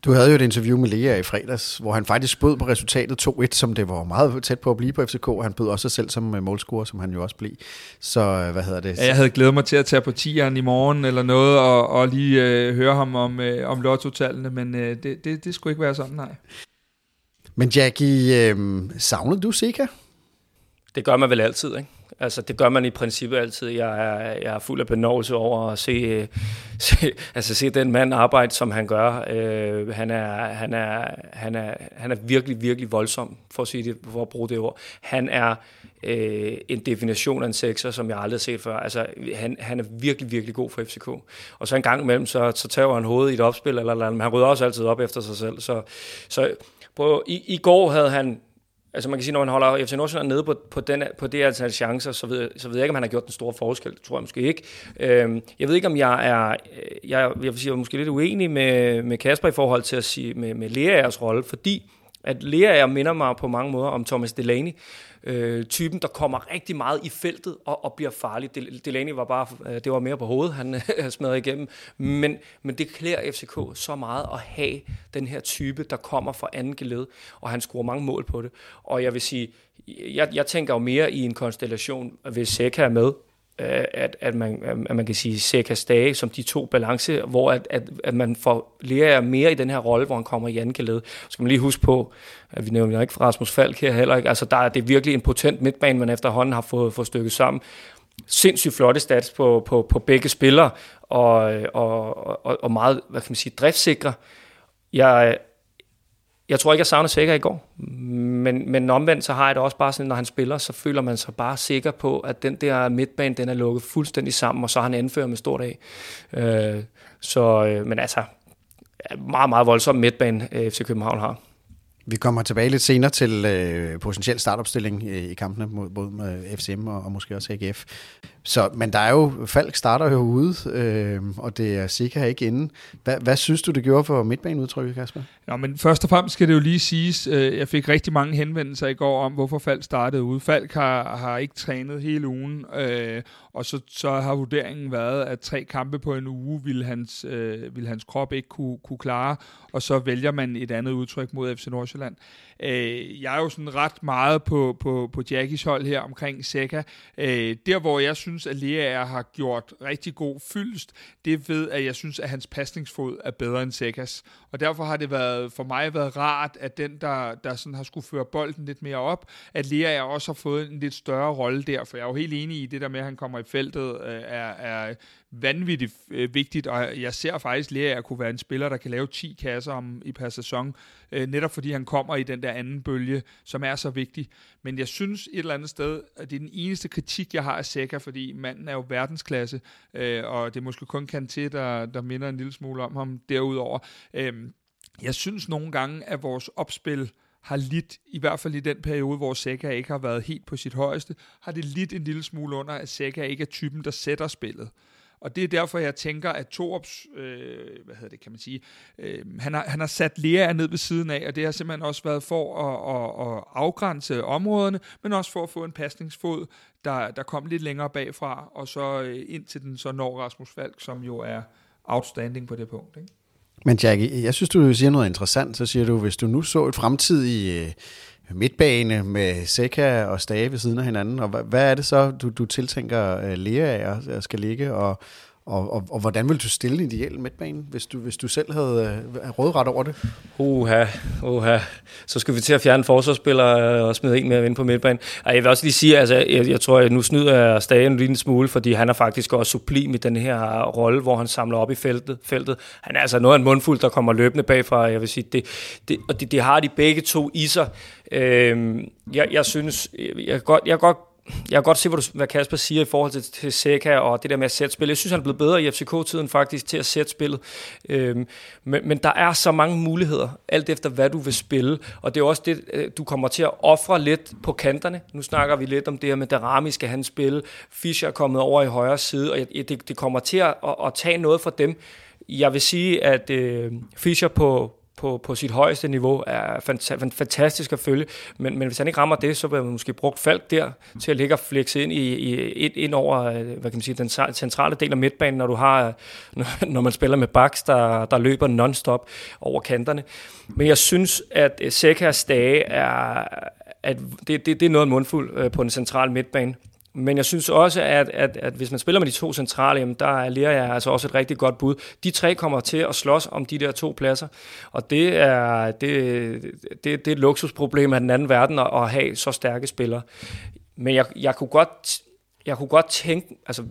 Du havde jo et interview med Lea i fredags, hvor han faktisk bød på resultatet 2-1, som det var meget tæt på at blive på FCK. Han bød også sig selv som øh, målscorer, som han jo også blev. Så øh, hvad hedder det? Ja, jeg havde glædet mig til at tage på tieren i morgen eller noget, og, og lige øh, høre ham om, øh, om lotto-tallene, men øh, det, det, det skulle ikke være sådan, nej. Men Jackie, øh, savnede du Sika? Det gør man vel altid, ikke? Altså, det gør man i princippet altid. Jeg er, jeg er fuld af benovelse over at se, se, altså, se den mand arbejde, som han gør. Øh, han, er, han, er, han, er, han er virkelig, virkelig voldsom, for at, sige det, for at bruge det ord. Han er øh, en definition af en sekser, som jeg aldrig har set før. Altså, han, han er virkelig, virkelig god for FCK. Og så en gang imellem, så, så tager han hovedet i et opspil, eller, eller men han rydder også altid op efter sig selv. Så, så på, i, i går havde han Altså man kan sige, når man holder FC Nordsjælland nede på, på, den, på det antal chancer, så ved, så ved jeg ikke, om han har gjort den store forskel. Det tror jeg måske ikke. Øhm, jeg ved ikke, om jeg er, jeg, jeg vil sige, jeg er måske lidt uenig med, med Kasper i forhold til at sige med, med Leaers rolle, fordi at Lea minder mig på mange måder om Thomas Delaney, øh, typen, der kommer rigtig meget i feltet og, og bliver farlig. Delaney var bare, øh, det var mere på hovedet, han smadrede igennem. Men, men det klæder FCK så meget at have den her type, der kommer fra anden geled, og han scorer mange mål på det. Og jeg vil sige, jeg, jeg tænker jo mere i en konstellation, hvis Seca er med, Øh, at, at, man, at man kan sige cirka Stage som de to balance, hvor at, at, at man får lærer mere i den her rolle, hvor han kommer i anden. Så skal man lige huske på, at vi nævner ikke Rasmus Falk her heller ikke. Altså der er det virkelig en potent midtbane, man efterhånden har fået, fået stykket sammen. Sindssygt flotte stats på, på, på begge spillere, og, og, og, og meget, hvad kan man sige, driftsikre. Jeg, jeg tror ikke, jeg savner sikker i går. Men, men omvendt, så har jeg det også bare sådan, når han spiller, så føler man sig bare sikker på, at den der midtbane, den er lukket fuldstændig sammen, og så har han anfører med stort af. Øh, så, øh, men altså, meget, meget voldsom midtbane, øh, FC København har. Vi kommer tilbage lidt senere til øh, potentiel startopstilling øh, i kampene mod både med FCM og, og måske også AGF. Så, men der er jo, Falk starter jo ude, øh, og det er sikkert ikke inde. Hva, hvad synes du, det gjorde for midtbaneudtrykket, Kasper? Ja, men først og fremmest skal det jo lige siges, øh, jeg fik rigtig mange henvendelser i går om, hvorfor Falk startede ude. Falk har, har ikke trænet hele ugen, øh, og så, så har vurderingen været, at tre kampe på en uge ville hans, øh, ville hans krop ikke kunne, kunne klare, og så vælger man et andet udtryk mod FC Nordsjælland. Excellent. Øh, jeg er jo sådan ret meget på, på, på Jackies hold her omkring Seca. Øh, der, hvor jeg synes, at Lea har gjort rigtig god fyldst, det ved, at jeg synes, at hans pasningsfod er bedre end Sekas. Og derfor har det været, for mig været rart, at den, der, der sådan har skulle føre bolden lidt mere op, at Lea også har fået en lidt større rolle der, for jeg er jo helt enig i det der med, at han kommer i feltet, øh, er, er vanvittigt øh, vigtigt, og jeg ser faktisk Lea kunne være en spiller, der kan lave 10 kasser om, i per sæson, øh, netop fordi han kommer i den der anden bølge, som er så vigtig. Men jeg synes et eller andet sted, at det er den eneste kritik, jeg har af Seca, fordi manden er jo verdensklasse, øh, og det er måske kun kan der, der minder en lille smule om ham derudover. Øh, jeg synes nogle gange, at vores opspil har lidt, i hvert fald i den periode, hvor Seca ikke har været helt på sit højeste, har det lidt en lille smule under, at Seca ikke er typen, der sætter spillet. Og det er derfor, jeg tænker, at Torps, øh, hvad hedder det, kan man sige, øh, han, har, han har sat Lea ned ved siden af, og det har simpelthen også været for at, at, at afgrænse områderne, men også for at få en pasningsfod, der, der kom lidt længere bagfra, og så øh, ind til den så når Rasmus Falk, som jo er outstanding på det punkt. Ikke? Men Jackie, jeg synes, du siger noget interessant. Så siger du, hvis du nu så et fremtidigt øh, midtbane med Seca og Stage ved siden af hinanden, og hvad, hvad er det så, du, du tiltænker uh, Lea af skal ligge, og, og, og, og hvordan vil du stille en ideel midtbane, hvis du, hvis du selv havde øh, uh, rådret over det? Uha, uha. Så skal vi til at fjerne forsvarsspillere og smide en mere ind på midtbanen. Ej, jeg vil også lige sige, altså, jeg, jeg tror, at nu snyder jeg Stage en lille smule, fordi han er faktisk også sublim i den her rolle, hvor han samler op i feltet. feltet. Han er altså noget af en mundfuld, der kommer løbende bagfra. Jeg vil sige, det, det, og det, det har de begge to i sig. Øhm, jeg, jeg synes, jeg kan godt, jeg kan godt jeg kan godt se, hvad, du, hvad Kasper siger i forhold til, til Seca og det der med at sætte spillet. Jeg synes, han er blevet bedre i FCK-tiden faktisk til at sætte spillet. Øhm, men, men der er så mange muligheder, alt efter hvad du vil spille. Og det er også det, øh, du kommer til at ofre lidt på kanterne. Nu snakker vi lidt om det her med Darami, skal han spille. Fischer er kommet over i højre side, og det, det kommer til at, at, at tage noget fra dem. Jeg vil sige, at øh, Fischer på, på, på sit højeste niveau, er fanta- fantastisk at følge, men, men hvis han ikke rammer det, så vil man måske brugt Falk der til at ligge og flexe ind, i, i, ind, ind over øh, hvad kan man sige, den centrale del af midtbanen, når du har, når man spiller med backs, der, der løber non-stop over kanterne. Men jeg synes, at øh, Sekas dage er, at det, det, det er noget mundfuld øh, på den centrale midtbane. Men jeg synes også, at, at, at hvis man spiller med de to centrale, jamen, der er Lea altså også et rigtig godt bud. De tre kommer til at slås om de der to pladser, og det er, det, det, det er et luksusproblem af den anden verden at, at have så stærke spillere. Men jeg, jeg, kunne godt, jeg kunne godt tænke, altså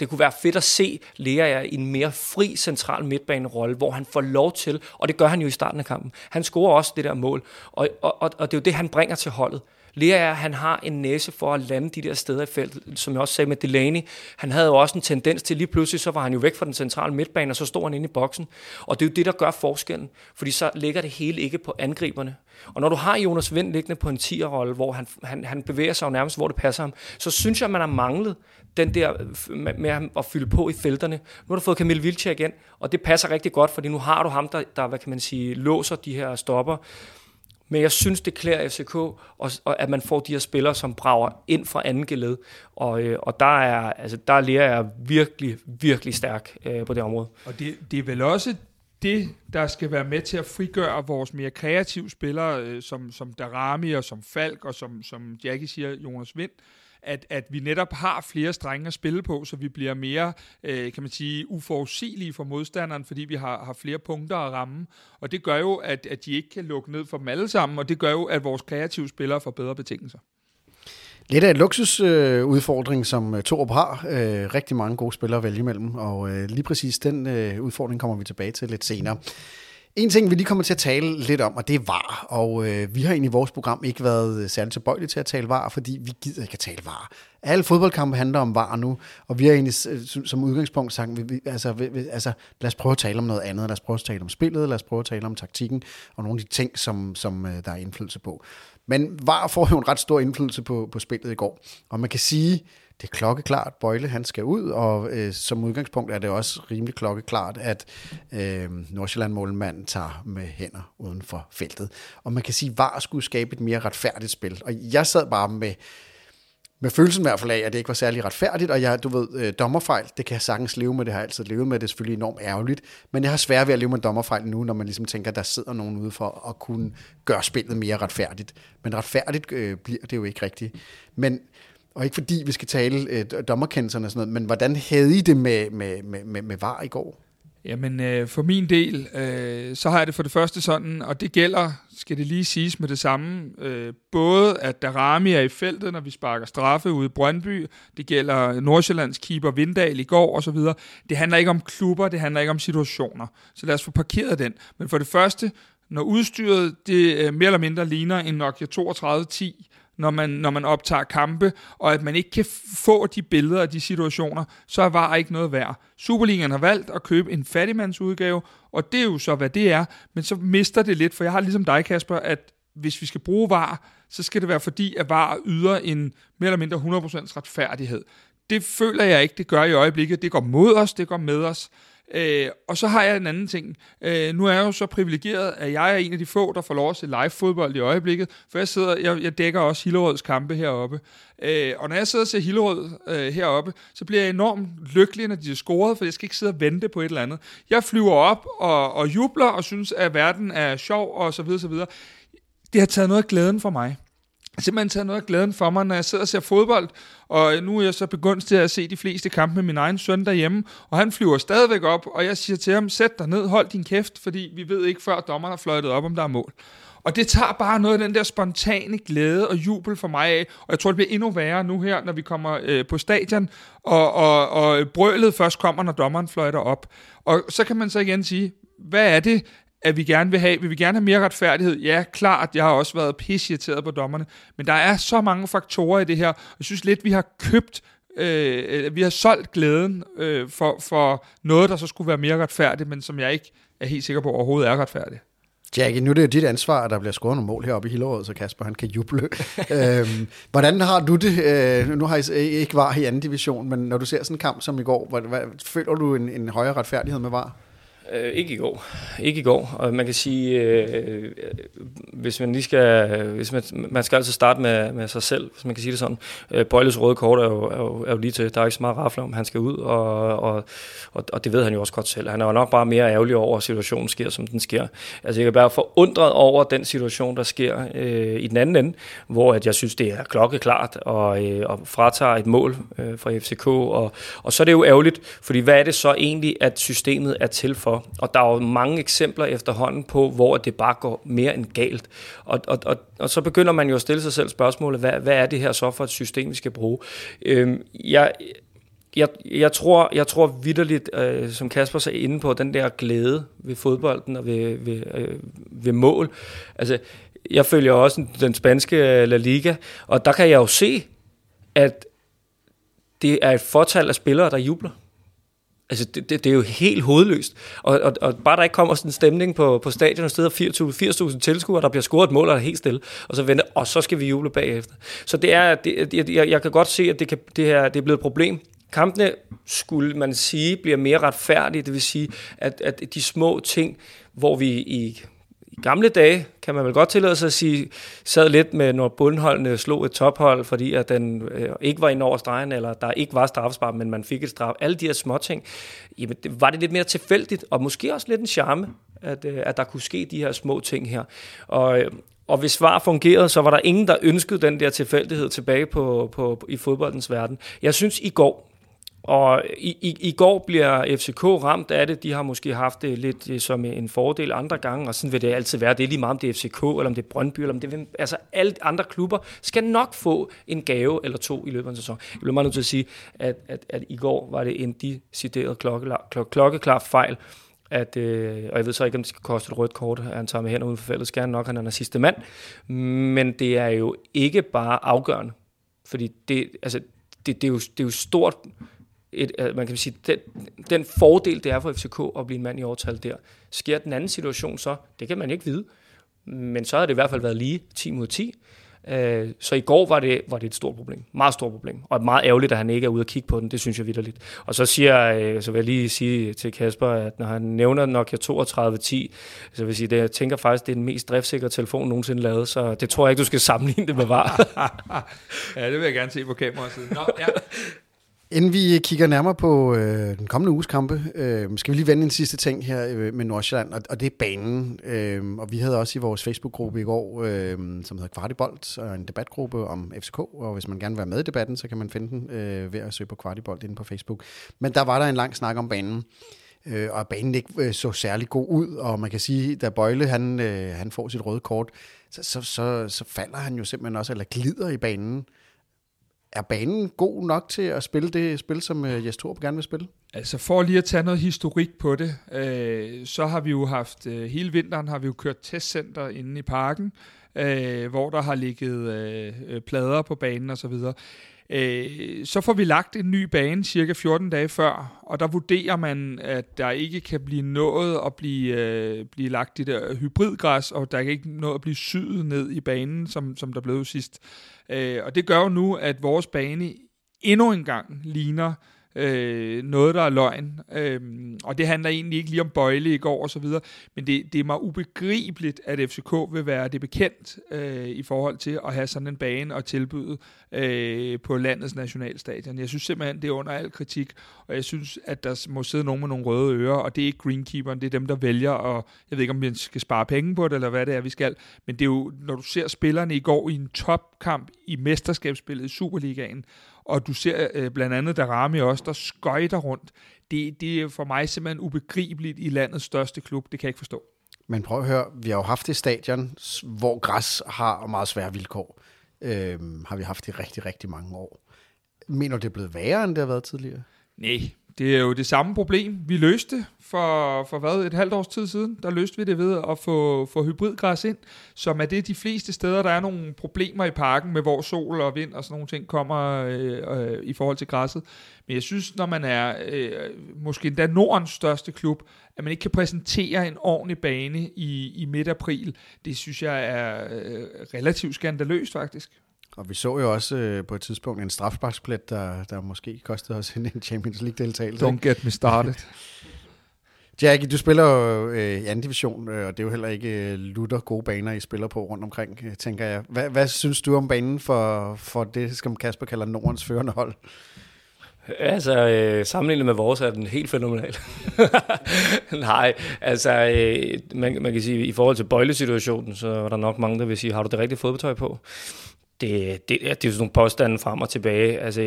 det kunne være fedt at se Lea i en mere fri central midtbanerolle, hvor han får lov til, og det gør han jo i starten af kampen. Han scorer også det der mål, og, og, og, og det er jo det, han bringer til holdet. Lea er, han har en næse for at lande de der steder i feltet, som jeg også sagde med Delaney. Han havde jo også en tendens til, lige pludselig så var han jo væk fra den centrale midtbane, og så stod han inde i boksen. Og det er jo det, der gør forskellen, fordi så ligger det hele ikke på angriberne. Og når du har Jonas Vind liggende på en 10'er-rolle, hvor han, han, han bevæger sig jo nærmest, hvor det passer ham, så synes jeg, man har manglet den der øh, med at fylde på i felterne. Nu har du fået Camille Vilcek igen, og det passer rigtig godt, fordi nu har du ham, der, der hvad kan man sige, låser de her stopper. Men jeg synes, det klæder FCK, og, og at man får de her spillere, som brager ind fra anden geled. Og, øh, og der, er, altså, der lærer jeg virkelig, virkelig stærk øh, på det område. Og det, det er vel også det, der skal være med til at frigøre vores mere kreative spillere, øh, som, som Darami og som Falk og som, som Jackie siger, Jonas Vind, at, at vi netop har flere strenge at spille på, så vi bliver mere, øh, kan man sige, uforudsigelige for modstanderen, fordi vi har, har flere punkter at ramme. Og det gør jo, at, at de ikke kan lukke ned for dem alle sammen, og det gør jo, at vores kreative spillere får bedre betingelser. Lidt af en luksusudfordring, øh, som øh, Torup har. Øh, rigtig mange gode spillere at vælge imellem, og øh, lige præcis den øh, udfordring kommer vi tilbage til lidt senere. En ting, vi lige kommer til at tale lidt om, og det er var. Og øh, vi har egentlig i vores program ikke været øh, særlig tilbøjelige til at tale var, fordi vi gider ikke at tale var. Alle fodboldkampe handler om var nu, og vi har egentlig øh, som udgangspunkt sagt, vi, vi, altså, vi, altså, lad os prøve at tale om noget andet. Lad os prøve at tale om spillet, lad os prøve at tale om taktikken, og nogle af de ting, som, som øh, der er indflydelse på. Men var får jo en ret stor indflydelse på, på spillet i går. Og man kan sige, det er klokkeklart, Bøjle han skal ud, og øh, som udgangspunkt er det også rimelig klokkeklart, at øh, Nordsjælland-målmanden tager med hænder uden for feltet. Og man kan sige, at VAR skulle skabe et mere retfærdigt spil. Og jeg sad bare med, med følelsen i hvert fald af, at det ikke var særlig retfærdigt, og jeg, du ved, øh, dommerfejl, det kan jeg sagtens leve med, det har jeg altid levet med, det er selvfølgelig enormt ærgerligt, men jeg har svært ved at leve med dommerfejl nu, når man ligesom tænker, at der sidder nogen ude for at kunne gøre spillet mere retfærdigt. Men retfærdigt øh, bliver det jo ikke rigtigt. Men og ikke fordi vi skal tale øh, dommerkendelserne og sådan noget, men hvordan havde I det med, med, med, med, med VAR i går? Jamen, øh, for min del, øh, så har jeg det for det første sådan, og det gælder, skal det lige siges med det samme, øh, både at Darami er i feltet, når vi sparker straffe ude i Brøndby, det gælder Nordsjællands keeper Vindal i går osv. Det handler ikke om klubber, det handler ikke om situationer. Så lad os få parkeret den. Men for det første, når udstyret det øh, mere eller mindre ligner en Nokia 3210, når man, når man optager kampe, og at man ikke kan få de billeder og de situationer, så er VAR ikke noget værd. Superligaen har valgt at købe en fattigmandsudgave, og det er jo så, hvad det er, men så mister det lidt, for jeg har ligesom dig, Kasper, at hvis vi skal bruge VAR, så skal det være fordi, at VAR yder en mere eller mindre 100% retfærdighed. Det føler jeg ikke, det gør i øjeblikket. Det går mod os, det går med os. Øh, og så har jeg en anden ting. Øh, nu er jeg jo så privilegeret, at jeg er en af de få, der får lov at se live fodbold i øjeblikket, for jeg sidder, jeg, jeg dækker også Hillerøds kampe heroppe. Øh, og når jeg sidder og ser Hillerød øh, heroppe, så bliver jeg enormt lykkelig, når de er scoret, for jeg skal ikke sidde og vente på et eller andet. Jeg flyver op og, og jubler og synes, at verden er sjov og så videre, så videre. Det har taget noget af glæden for mig simpelthen taget noget af glæden for mig, når jeg sidder og ser fodbold, og nu er jeg så begyndt til at se de fleste kampe med min egen søn derhjemme, og han flyver stadigvæk op, og jeg siger til ham, sæt dig ned, hold din kæft, fordi vi ved ikke før dommeren har fløjtet op, om der er mål. Og det tager bare noget af den der spontane glæde og jubel for mig af, og jeg tror, det bliver endnu værre nu her, når vi kommer øh, på stadion, og, og, og brølet først kommer, når dommeren fløjter op. Og så kan man så igen sige, hvad er det, at vi gerne vil have, vil vi gerne have mere retfærdighed? Ja, klart, jeg har også været pissirriteret på dommerne, men der er så mange faktorer i det her, jeg synes lidt, vi har købt øh, vi har solgt glæden øh, for, for noget, der så skulle være mere retfærdigt, men som jeg ikke er helt sikker på overhovedet er retfærdigt. Jackie, nu er det jo dit ansvar, at der bliver scoret nogle mål heroppe i Hillerød, så Kasper han kan juble. øhm, hvordan har du det? Øh, nu har I ikke var i anden division, men når du ser sådan en kamp som i går, hvad, hvad, føler du en, en højere retfærdighed med var? Øh, ikke i går. Ikke i går. Og man kan sige, øh, hvis man lige skal, hvis man, man skal altså starte med, med sig selv, hvis man kan sige det sådan. Øh, Bøjles røde kort er jo, er, jo, er jo lige til. Der er ikke så meget rafle om, han skal ud, og, og, og, og, det ved han jo også godt selv. Han er jo nok bare mere ærgerlig over, at situationen sker, som den sker. Altså jeg kan være forundret over den situation, der sker øh, i den anden ende, hvor at jeg synes, det er klokkeklart og, øh, og fratager et mål øh, fra FCK. Og, og så er det jo ærgerligt, fordi hvad er det så egentlig, at systemet er til for? Og der er jo mange eksempler efterhånden på, hvor det bare går mere end galt. Og, og, og, og så begynder man jo at stille sig selv spørgsmålet, hvad, hvad er det her så for et system, vi skal bruge? Øhm, jeg, jeg, jeg tror, jeg tror vidderligt, øh, som Kasper sagde inde på, den der glæde ved fodbolden og ved, ved, øh, ved mål. Altså, jeg følger også den spanske øh, La Liga, og der kan jeg jo se, at det er et fortal af spillere, der jubler. Altså, det, det, det er jo helt hovedløst. Og, og, og bare der ikke kommer sådan en stemning på, på stadion, og steder 80.000 tilskuere, der bliver scoret et mål, og er helt stille, og så venter, og så skal vi juble bagefter. Så det er, det, jeg, jeg kan godt se, at det, kan, det, her, det er blevet et problem. Kampene, skulle man sige, bliver mere retfærdige, det vil sige, at, at de små ting, hvor vi i i gamle dage, kan man vel godt tillade sig at sige, sad lidt med, når bundholdene slog et tophold, fordi at den øh, ikke var ind over stregen, eller der ikke var straffespark, men man fik et straf. Alle de her små ting, jamen, det, var det lidt mere tilfældigt, og måske også lidt en charme, at, øh, at der kunne ske de her små ting her. Og, øh, og hvis svar fungerede, så var der ingen, der ønskede den der tilfældighed tilbage på, på, på, i fodboldens verden. Jeg synes i går, og i, i, i går bliver FCK ramt af det. De har måske haft det lidt øh, som en fordel andre gange, og sådan vil det altid være. Det er lige meget om det er FCK, eller om det er Brøndby, eller om det er... Altså, alle andre klubber skal nok få en gave eller to i løbet af en sæson. Jeg bliver meget nødt til at sige, at, at, at i går var det en decideret klokkeklar, klok, klokkeklar fejl, at, øh, og jeg ved så ikke, om det skal koste et rødt kort, at han tager med hen uden for feltet, skal han nok, han er den sidste mand, men det er jo ikke bare afgørende, fordi det, altså, det, det, er, jo, det er jo stort et, øh, man kan sige, den, den fordel, det er for FCK at blive en mand i overtal der. Sker den anden situation så? Det kan man ikke vide. Men så har det i hvert fald været lige 10 mod 10. Øh, så i går var det, var det et stort problem. Meget stort problem. Og meget ærgerligt, at han ikke er ude og kigge på den. Det synes jeg vidderligt. Og så, siger, øh, så vil jeg lige sige til Kasper, at når han nævner Nokia 3210, så vil jeg sige, at jeg tænker faktisk, det er den mest driftsikre telefon nogensinde lavet. Så det tror jeg ikke, du skal sammenligne det med var. ja, det vil jeg gerne se på kameraet. Nå, ja. Inden vi kigger nærmere på øh, den kommende uges kampe, øh, skal vi lige vende en sidste ting her øh, med Nordsjælland, og, og det er banen. Øh, og vi havde også i vores Facebook-gruppe i går, øh, som hedder Kvartibolt, og en debatgruppe om FCK, og hvis man gerne vil være med i debatten, så kan man finde den øh, ved at søge på Kvartibolt inde på Facebook. Men der var der en lang snak om banen, øh, og banen ikke øh, så særlig god ud, og man kan sige, da Bøjle han, øh, han får sit røde kort, så, så, så, så falder han jo simpelthen også, eller glider i banen, er banen god nok til at spille det spil, som øh, Jes Torp gerne vil spille? Altså for lige at tage noget historik på det, øh, så har vi jo haft, øh, hele vinteren har vi jo kørt testcenter inde i parken, øh, hvor der har ligget øh, øh plader på banen osv. Så, øh, så får vi lagt en ny bane cirka 14 dage før, og der vurderer man, at der ikke kan blive nået at blive, øh, blive lagt det der hybridgræs, og der kan ikke nå at blive syet ned i banen, som, som der blev sidst. Øh, og det gør jo nu, at vores bane endnu en gang ligner øh, noget, der er løgn. Øh, og det handler egentlig ikke lige om Bøjle i går og så videre, men det, det er mig ubegribeligt, at FCK vil være det bekendt øh, i forhold til at have sådan en bane og tilbyde øh, på landets nationalstadion. Jeg synes simpelthen, det er under al kritik, og jeg synes, at der må sidde nogen med nogle røde ører, og det er ikke greenkeeperen, det er dem, der vælger, og jeg ved ikke, om vi skal spare penge på det, eller hvad det er, vi skal, men det er jo, når du ser spillerne i går i en topkamp i mesterskabsspillet i Superligaen, og du ser øh, blandt andet Darami også, der skøjter rundt. Det, det er for mig simpelthen ubegribeligt i landets største klub. Det kan jeg ikke forstå. Men prøv at høre, vi har jo haft det stadion, hvor græs har meget svære vilkår. Øhm, har vi haft i rigtig, rigtig mange år. Mener du, det er blevet værre, end det har været tidligere? Nej, det er jo det samme problem. Vi løste for, for hvad, et halvt års tid siden, der løste vi det ved at få, få hybridgræs ind, som er det de fleste steder, der er nogle problemer i parken med, hvor sol og vind og sådan nogle ting kommer øh, øh, i forhold til græsset. Men jeg synes, når man er øh, måske endda Nordens største klub, at man ikke kan præsentere en ordentlig bane i, i midt april, det synes jeg er øh, relativt skandaløst faktisk. Og vi så jo også øh, på et tidspunkt en strafsparksplet, der, der måske kostede os en Champions League-deltagelse. Don't get me started. Jackie, du spiller jo øh, i anden division, øh, og det er jo heller ikke øh, lutter gode baner, I spiller på rundt omkring, øh, tænker jeg. Hvad, hvad synes du om banen for, for det, som Kasper kalder Nordens førende hold? Altså, øh, sammenlignet med vores er den helt fænomenal. Nej, altså, øh, man, man kan sige, i forhold til bøjlesituationen, så var der nok mange, der vil sige, har du det rigtige fodbetøj på? Det, det, det er jo sådan nogle påstande frem og tilbage. Altså,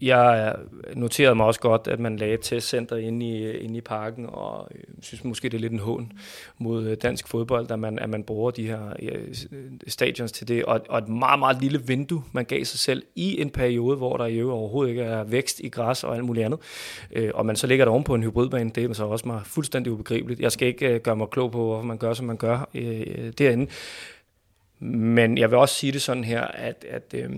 jeg noterede mig også godt, at man lagde et testcenter inde i, inde i parken, og jeg synes måske, det er lidt en hån mod øh, dansk fodbold, at man, at man bruger de her ja, øh, stadions til det. Og, og et meget, meget lille vindue, man gav sig selv i en periode, hvor der jo overhovedet ikke er vækst i græs og alt muligt andet. Og man så ligger der oven på en hybridbane, det er så også mig fuldstændig ubegribeligt. Jeg skal ikke gøre mig klog på, hvorfor man gør, som man gør derinde. Men jeg vil også sige det sådan her, at, at øh,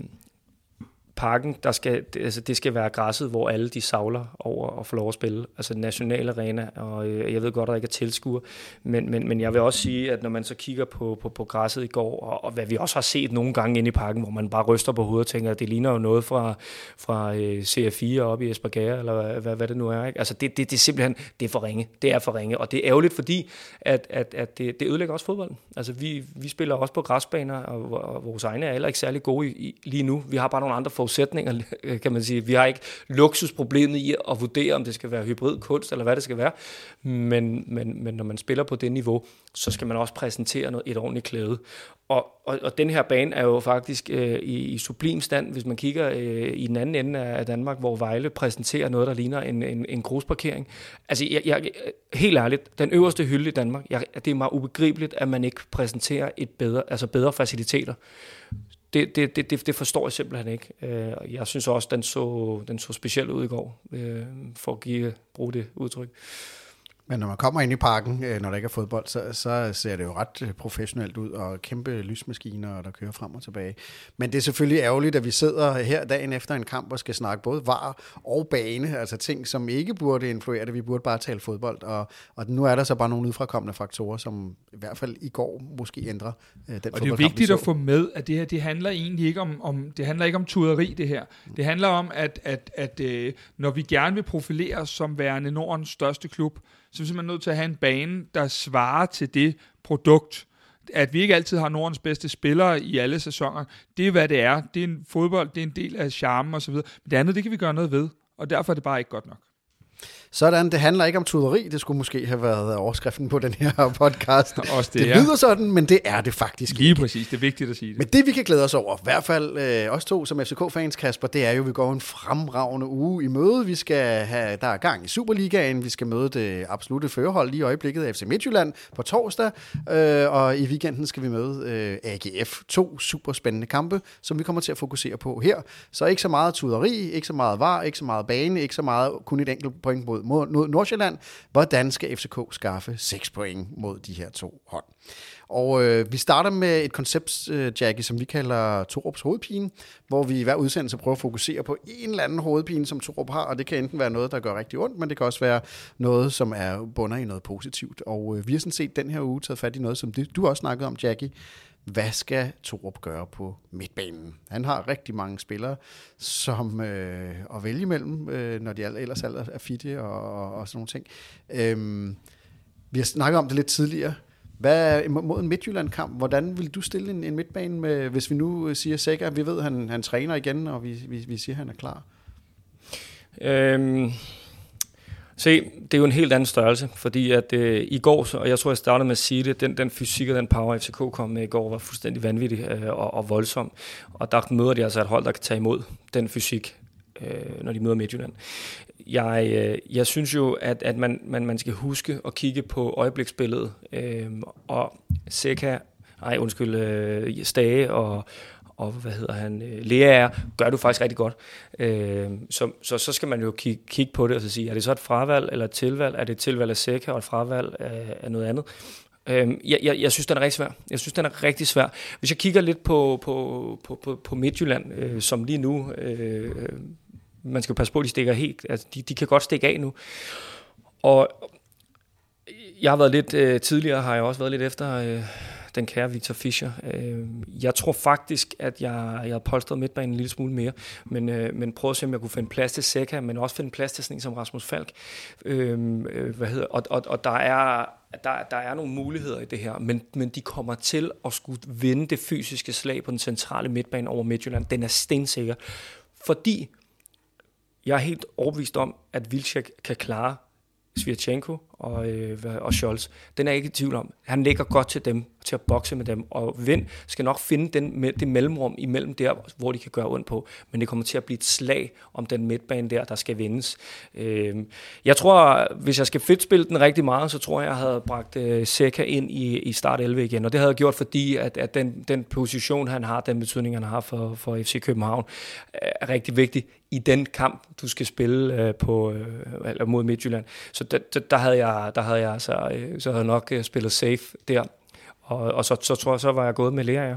parken, der skal, det, altså det skal være græsset, hvor alle de savler over og får lov at spille. Altså national arena, og øh, jeg ved godt, at der ikke er tilskuer, men, men, men jeg vil også sige, at når man så kigger på, på, på græsset i går, og, og hvad vi også har set nogle gange inde i parken, hvor man bare ryster på hovedet og tænker, at det ligner jo noget fra, fra øh, CF4 oppe i Esbjerg, eller hvad, hvad det nu er. Ikke? Altså det, det, det er simpelthen, det er for ringe. Det er for ringe, og det er ærgerligt, fordi at, at, at det, det ødelægger også fodbolden. Altså vi, vi spiller også på græsbaner, og, og vores egne er heller ikke særlig gode i, i, lige nu. Vi har bare nogle andre forudsætninger, kan man sige. Vi har ikke luksusproblemet i at vurdere, om det skal være hybrid kunst, eller hvad det skal være. Men, men, men når man spiller på det niveau, så skal man også præsentere noget, et ordentligt klæde. Og, og, og den her bane er jo faktisk øh, i, i sublim stand, hvis man kigger øh, i den anden ende af Danmark, hvor Vejle præsenterer noget, der ligner en, en, en grusparkering. Altså, jeg, jeg, helt ærligt, den øverste hylde i Danmark, jeg, det er meget ubegribeligt, at man ikke præsenterer et bedre, altså bedre faciliteter det, det, det, det forstår jeg simpelthen ikke. Øh, jeg synes også, den så, den så speciel ud i går, øh, for at give, bruge det udtryk. Men når man kommer ind i parken, øh, når der ikke er fodbold, så, så ser det jo ret øh, professionelt ud, og kæmpe lysmaskiner, der kører frem og tilbage. Men det er selvfølgelig ærgerligt, at vi sidder her dagen efter en kamp og skal snakke både var og bane, altså ting, som ikke burde influere det. Vi burde bare tale fodbold, og, og nu er der så bare nogle udfrakommende faktorer, som i hvert fald i går måske ændrer øh, den Og det er vigtigt at få med, at det her, det handler egentlig ikke om, om det handler ikke om tuderi, det her. Det handler om, at, at, at, at når vi gerne vil profilere os som værende Nordens største klub, så er vi simpelthen nødt til at have en bane, der svarer til det produkt. At vi ikke altid har Nordens bedste spillere i alle sæsoner, det er hvad det er. Det er en fodbold, det er en del af charmen osv. Men det andet, det kan vi gøre noget ved, og derfor er det bare ikke godt nok. Sådan, det handler ikke om tuderi, det skulle måske have været overskriften på den her podcast. Også det, det lyder sådan, men det er det faktisk Lige ikke. præcis, det er vigtigt at sige det. Men det vi kan glæde os over, i hvert fald øh, os to som FCK-fans, Kasper, det er jo, at vi går en fremragende uge i møde. Vi skal have, der er gang i Superligaen, vi skal møde det absolute førerhold lige i øjeblikket, FC Midtjylland på torsdag, øh, og i weekenden skal vi møde øh, AGF. To super spændende kampe, som vi kommer til at fokusere på her. Så ikke så meget tuderi, ikke så meget var, ikke så meget bane, ikke så meget kun et enkelt point mod mod, mod Nordsjælland. Hvordan skal FCK skaffe 6 point mod de her to hold? Og øh, vi starter med et koncept, øh, Jackie, som vi kalder Torups hovedpine, hvor vi i hver udsendelse prøver at fokusere på en eller anden hovedpine, som Torup har, og det kan enten være noget, der gør rigtig ondt, men det kan også være noget, som er bunder i noget positivt. Og øh, vi har sådan set den her uge taget fat i noget, som det, du også snakkede om, Jackie, hvad skal Torup gøre på midtbanen? Han har rigtig mange spillere som øh, at vælge imellem, øh, når de ellers er fitte og, og, og sådan nogle ting. Øhm, vi har snakket om det lidt tidligere. Hvad mod en Midtjylland-kamp, hvordan vil du stille en, en midtbane, med, hvis vi nu øh, siger sikkert, vi ved, at han, han træner igen, og vi, vi, vi siger, at han er klar? Øhm, Se, det er jo en helt anden størrelse, fordi at øh, i går, så, og jeg tror, jeg startede med at sige det, den, den fysik og den power, FCK kom med i går, var fuldstændig vanvittig øh, og, og voldsom. Og der møder de altså et hold, der kan tage imod den fysik, øh, når de møder Midtjylland. Jeg, øh, jeg synes jo, at, at man, man, man skal huske at kigge på øjebliksbilledet, øh, og Seca, ej undskyld, øh, Stage og, og hvad hedder han, øh, Lea er, gør du faktisk rigtig godt. Øh, så, så, så skal man jo kigge, kigge på det og så sige, er det så et fravalg eller et tilvalg? Er det et tilvalg af Seca og et fravalg af, af noget andet? Øh, jeg, jeg, jeg synes, den er rigtig svær. Jeg synes, den er rigtig svær. Hvis jeg kigger lidt på, på, på, på, på Midtjylland, øh, som lige nu, øh, man skal passe på, at de stikker helt, altså de, de kan godt stikke af nu. Og jeg har været lidt, øh, tidligere har jeg også været lidt efter... Øh, den kære Victor Fischer. Øh, jeg tror faktisk, at jeg, jeg har polstret midtbanen en lille smule mere, men, øh, men prøv at se, om jeg kunne finde plads til Seca, men også finde plads til sådan en som Rasmus Falk. Øhm, øh, hvad hedder, og, og, og der er der, der er nogle muligheder i det her, men, men de kommer til at skulle vinde det fysiske slag på den centrale midtbane over Midtjylland. Den er stensikker. Fordi jeg er helt overbevist om, at Vilcek kan klare Svirchenko og, øh, og Scholz. Den er jeg ikke i tvivl om. Han ligger godt til dem, til at bokse med dem, og Vind skal nok finde den, det mellemrum imellem der, hvor de kan gøre ondt på, men det kommer til at blive et slag om den midtbane der, der skal vindes. Øh, jeg tror, hvis jeg skal spille den rigtig meget, så tror jeg, jeg havde bragt øh, Seca ind i, i start 11 igen, og det havde jeg gjort, fordi at, at den, den position, han har, den betydning, han har for, for FC København, er rigtig vigtig i den kamp, du skal spille øh, på, øh, eller mod Midtjylland. Så der, der, der havde jeg, der havde jeg altså, øh, så havde jeg nok øh, spillet safe der. Og, og så, så tror jeg, så var jeg gået med ja.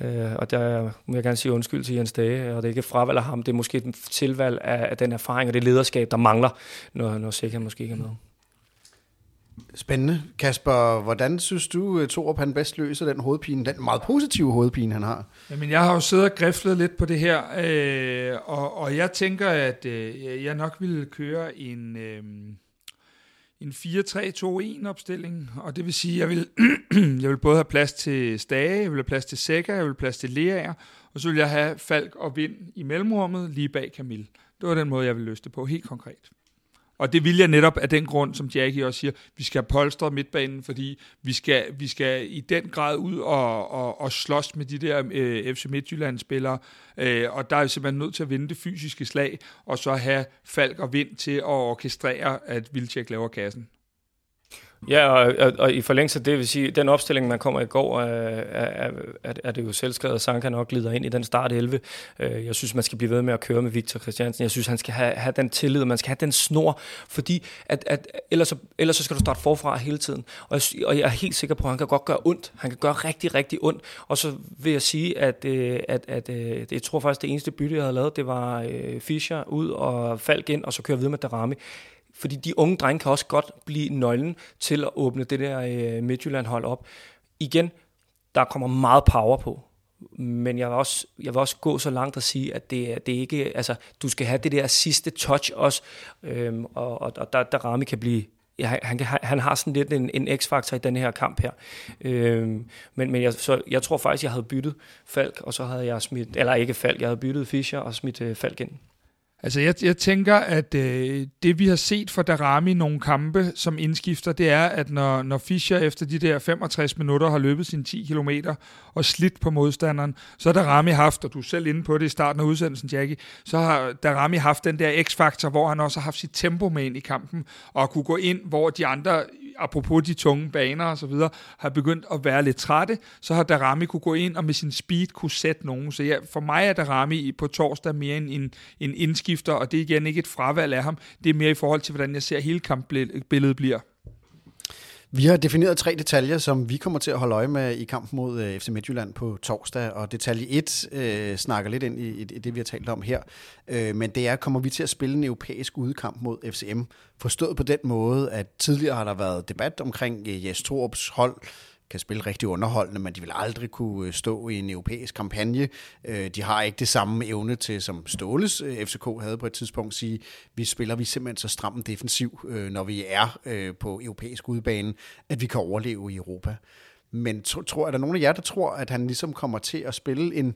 Øh, og der må jeg gerne sige undskyld til Jens Dage, og det er ikke fravalg af ham, det er måske et tilvalg af, af den erfaring og det lederskab, der mangler, når, når Sikker måske ikke er med. Spændende. Kasper, hvordan synes du, at Torup han bedst løser den hovedpine, den meget positive hovedpine, han har? Jamen, jeg har jo siddet og griflet lidt på det her, øh, og, og jeg tænker, at øh, jeg nok ville køre en... Øh, en 4-3-2-1 opstilling, og det vil sige, at jeg vil, jeg vil både have plads til Stage, jeg vil have plads til Sækker, jeg vil have plads til Leaer, og så vil jeg have Falk og Vind i mellemrummet lige bag Camille. Det var den måde, jeg ville løse det på, helt konkret. Og det vil jeg netop af den grund, som Jackie også siger, vi skal have polstret midtbanen, fordi vi skal, vi skal i den grad ud og, og, og slås med de der øh, FC Midtjylland-spillere, øh, og der er vi simpelthen nødt til at vinde det fysiske slag, og så have Falk og Vind til at orkestrere, at Vilcek laver kassen. Ja, og, og, og i forlængelse af det vil sige, den opstilling, man kommer i går, øh, er, er, er, er det jo selvskrevet, at Sanka nok glider ind i den start 11. Øh, jeg synes, man skal blive ved med at køre med Victor Christiansen. Jeg synes, han skal have, have den tillid, og man skal have den snor, fordi at, at, ellers, så, ellers så skal du starte forfra hele tiden. Og jeg, og jeg er helt sikker på, at han kan godt gøre ondt. Han kan gøre rigtig, rigtig ondt. Og så vil jeg sige, at, øh, at, at, at jeg tror faktisk, det eneste bytte, jeg havde lavet, det var Fischer ud og Falk ind, og så køre videre med Darami. Fordi de unge drenge kan også godt blive nøglen til at åbne det der øh, Midtjylland-hold op. Igen, der kommer meget power på. Men jeg vil også, jeg vil også gå så langt at sige, at det, det er ikke, altså, du skal have det der sidste touch også, øhm, og, og, og der, der Rami kan blive ja, han, han, han har sådan lidt en, en x-faktor i den her kamp her. Øhm, men men jeg, så, jeg tror faktisk, jeg havde byttet Falk, og så havde jeg smidt, eller ikke Falk, jeg havde byttet Fischer og smidt øh, Falk ind. Altså jeg, jeg tænker, at øh, det vi har set for Darami i nogle kampe som indskifter, det er, at når, når Fischer efter de der 65 minutter har løbet sine 10 km og slidt på modstanderen, så har Darami haft, og du er selv inde på det i starten af udsendelsen, Jackie, så har Darami haft den der x-faktor, hvor han også har haft sit tempo med ind i kampen, og kunne gå ind, hvor de andre apropos de tunge baner og så videre, har begyndt at være lidt trætte, så har Darami kunne gå ind og med sin speed kunne sætte nogen. Så ja, for mig er Darami på torsdag mere en, en, en indskifter, og det er igen ikke et fravalg af ham. Det er mere i forhold til, hvordan jeg ser hele kampbilledet bliver. Vi har defineret tre detaljer, som vi kommer til at holde øje med i kampen mod øh, FC Midtjylland på torsdag, og detalje 1 øh, snakker lidt ind i, i det, vi har talt om her, øh, men det er, kommer vi til at spille en europæisk udekamp mod FCM, forstået på den måde, at tidligere har der været debat omkring øh, Jes Torups hold, kan spille rigtig underholdende, men de vil aldrig kunne øh, stå i en europæisk kampagne. Øh, de har ikke det samme evne til, som Ståles øh, FCK havde på et tidspunkt, sige, vi spiller vi simpelthen så stram defensiv, når vi er på europæisk udbane, at vi kan overleve i Europa. Men tror, er der nogen af jer, der tror, at han ligesom kommer til at spille en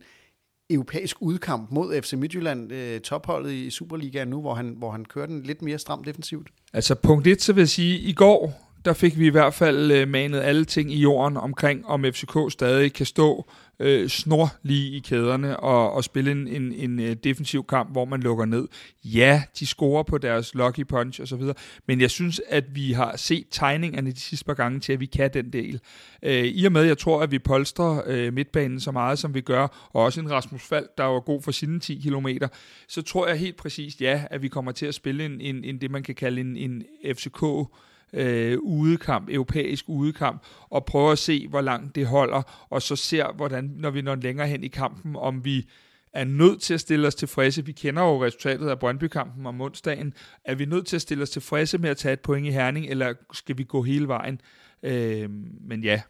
europæisk udkamp mod FC Midtjylland, topholdet i Superligaen nu, hvor han, hvor han kører den lidt mere stramt defensivt? Altså punkt 1, så vil jeg sige, i går der fik vi i hvert fald øh, manet alle ting i jorden omkring, om FCK stadig kan stå øh, snor lige i kæderne og, og spille en, en, en øh, defensiv kamp, hvor man lukker ned. Ja, de scorer på deres lucky punch osv., men jeg synes, at vi har set tegningerne de sidste par gange til, at vi kan den del. Øh, I og med, jeg tror, at vi polstrer øh, midtbanen så meget, som vi gør, og også en Rasmus Fald, der var god for sine 10 km, så tror jeg helt præcist, ja, at vi kommer til at spille en, en, en det, man kan kalde en, en FCK øh, udekamp, europæisk udekamp, og prøve at se, hvor langt det holder, og så ser, hvordan, når vi når længere hen i kampen, om vi er nødt til at stille os tilfredse. Vi kender jo resultatet af Brøndby-kampen om onsdagen. Er vi nødt til at stille os tilfredse med at tage et point i Herning, eller skal vi gå hele vejen? Øh, men ja,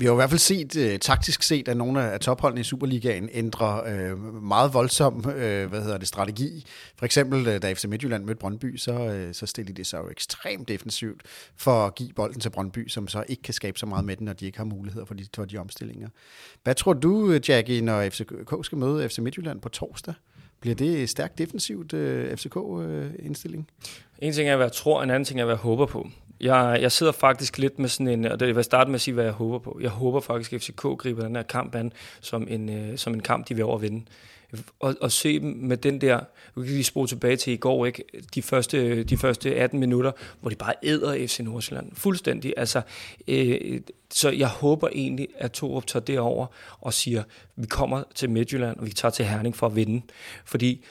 vi har i hvert fald set, øh, taktisk set, at nogle af topholdene i Superligaen ændrer øh, meget voldsom øh, hvad hedder det, strategi. For eksempel, øh, da FC Midtjylland mødte Brøndby, så, øh, så stillede de sig jo ekstremt defensivt for at give bolden til Brøndby, som så ikke kan skabe så meget med den, når de ikke har muligheder for de, for de omstillinger. Hvad tror du, øh, Jackie, når FCK skal møde FC Midtjylland på torsdag? Bliver det stærkt defensivt øh, FCK-indstilling? en ting er, hvad jeg tror, en anden ting er, hvad jeg håber på. Jeg, jeg sidder faktisk lidt med sådan en, og det vil starte med at sige, hvad jeg håber på. Jeg håber faktisk, at FCK griber den her kamp an som en, øh, som en kamp, de vil overvinde. Og, og se dem med den der, vi kan lige spole tilbage til i går, ikke? De, første, de første 18 minutter, hvor de bare æder FC Nordsjælland. Fuldstændig. Altså, øh, så jeg håber egentlig, at Torup tager det over og siger, vi kommer til Midtjylland, og vi tager til Herning for at vinde. Fordi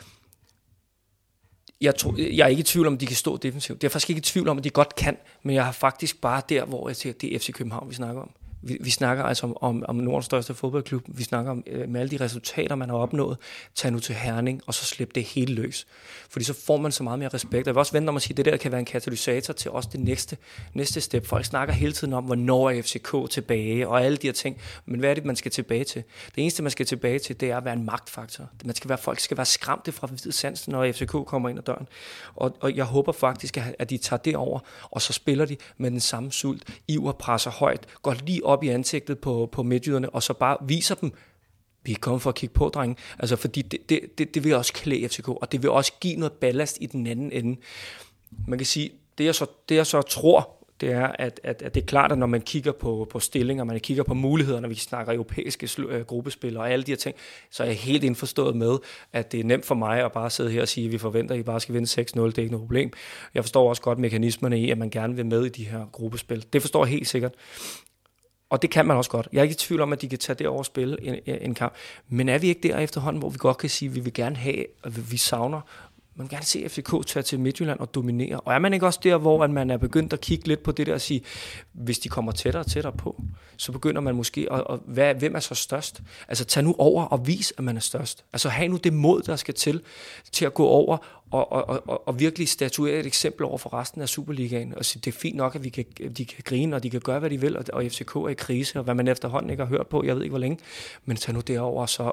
jeg, tror, jeg er ikke i tvivl om, at de kan stå defensivt. Det er faktisk ikke i tvivl om, at de godt kan, men jeg har faktisk bare der, hvor jeg siger, at det er FC København, vi snakker om. Vi, vi snakker altså om, om, om Nordens største fodboldklub. Vi snakker om øh, med alle de resultater, man har opnået. Tag nu til Herning, og så slip det helt løs. Fordi så får man så meget mere respekt. Og jeg vil også vente om at sige, at det der kan være en katalysator til også det næste, næste step. Folk snakker hele tiden om, hvornår er FCK tilbage, og alle de her ting. Men hvad er det, man skal tilbage til? Det eneste, man skal tilbage til, det er at være en magtfaktor. Man skal være, folk skal være skræmte fra hvid sans, når FCK kommer ind ad døren. Og, og jeg håber faktisk, at de tager det over, og så spiller de med den samme sult. Iver presser højt, går lige op i ansigtet på, på midtjyderne, og så bare viser dem, vi er kommet for at kigge på, drenge. Altså, fordi det, det, det, det vil også klæde FCK, og det vil også give noget ballast i den anden ende. Man kan sige, det jeg så, det jeg så tror, det er, at, at, at det er klart, at når man kigger på, på stillinger, man kigger på muligheder, når vi snakker europæiske øh, gruppespil og alle de her ting, så er jeg helt indforstået med, at det er nemt for mig at bare sidde her og sige, at vi forventer, at I bare skal vinde 6-0, det er ikke noget problem. Jeg forstår også godt mekanismerne i, at man gerne vil med i de her gruppespil. Det forstår jeg helt sikkert. Og det kan man også godt. Jeg er ikke i tvivl om, at de kan tage det over og spille en, en kamp. Men er vi ikke der efterhånden, hvor vi godt kan sige, at vi vil gerne have, at vi savner man vil gerne se FCK tage til Midtjylland og dominere. Og er man ikke også der, hvor at man er begyndt at kigge lidt på det der og sige, hvis de kommer tættere og tættere på, så begynder man måske at, at hvad, hvem er så størst? Altså tag nu over og vis, at man er størst. Altså have nu det mod, der skal til, til at gå over og, og, og, og virkelig statuere et eksempel over for resten af Superligaen, og sige, det er fint nok, at vi kan, de kan grine, og de kan gøre, hvad de vil, og, og FCK er i krise, og hvad man efterhånden ikke har hørt på, jeg ved ikke hvor længe, men tag nu derover og så,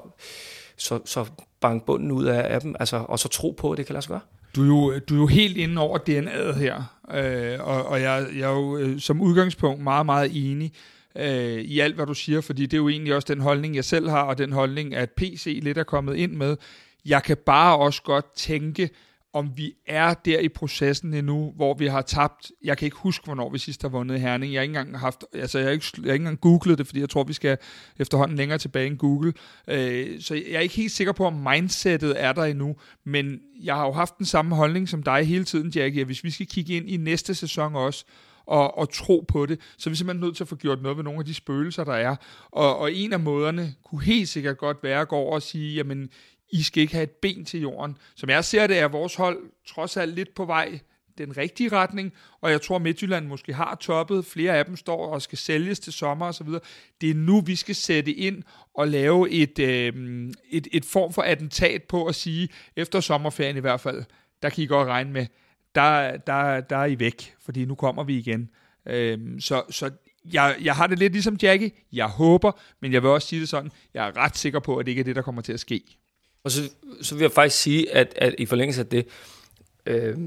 så, så bank bunden ud af, af dem, altså, og så tro på, at det kan lade sig gøre. Du er jo, du er jo helt inde over DNA'et her, øh, og, og jeg, jeg er jo øh, som udgangspunkt meget, meget enig øh, i alt, hvad du siger, fordi det er jo egentlig også den holdning, jeg selv har, og den holdning, at PC lidt er kommet ind med. Jeg kan bare også godt tænke, om vi er der i processen endnu, hvor vi har tabt, jeg kan ikke huske, hvornår vi sidst har vundet Herning, jeg har ikke engang haft, altså jeg har ikke, jeg har ikke engang googlet det, fordi jeg tror, vi skal efterhånden længere tilbage end Google, øh, så jeg er ikke helt sikker på, om mindsetet er der endnu, men jeg har jo haft den samme holdning som dig hele tiden, Jackie, hvis vi skal kigge ind i næste sæson også, og, og tro på det, så er vi simpelthen nødt til at få gjort noget ved nogle af de spøgelser, der er. Og, og en af måderne kunne helt sikkert godt være at gå over og sige, jamen, i skal ikke have et ben til jorden. Som jeg ser det, er vores hold trods alt lidt på vej den rigtige retning, og jeg tror, Midtjylland måske har toppet. Flere af dem står og skal sælges til sommer osv. Det er nu, vi skal sætte ind og lave et, øh, et, et form for attentat på at sige, efter sommerferien i hvert fald, der kan I godt regne med, der, der, der er I væk, fordi nu kommer vi igen. Øh, så, så jeg, jeg har det lidt ligesom Jackie. Jeg håber, men jeg vil også sige det sådan, jeg er ret sikker på, at det ikke er det, der kommer til at ske. Og så, så vil jeg faktisk sige, at, at i forlængelse af det, øh,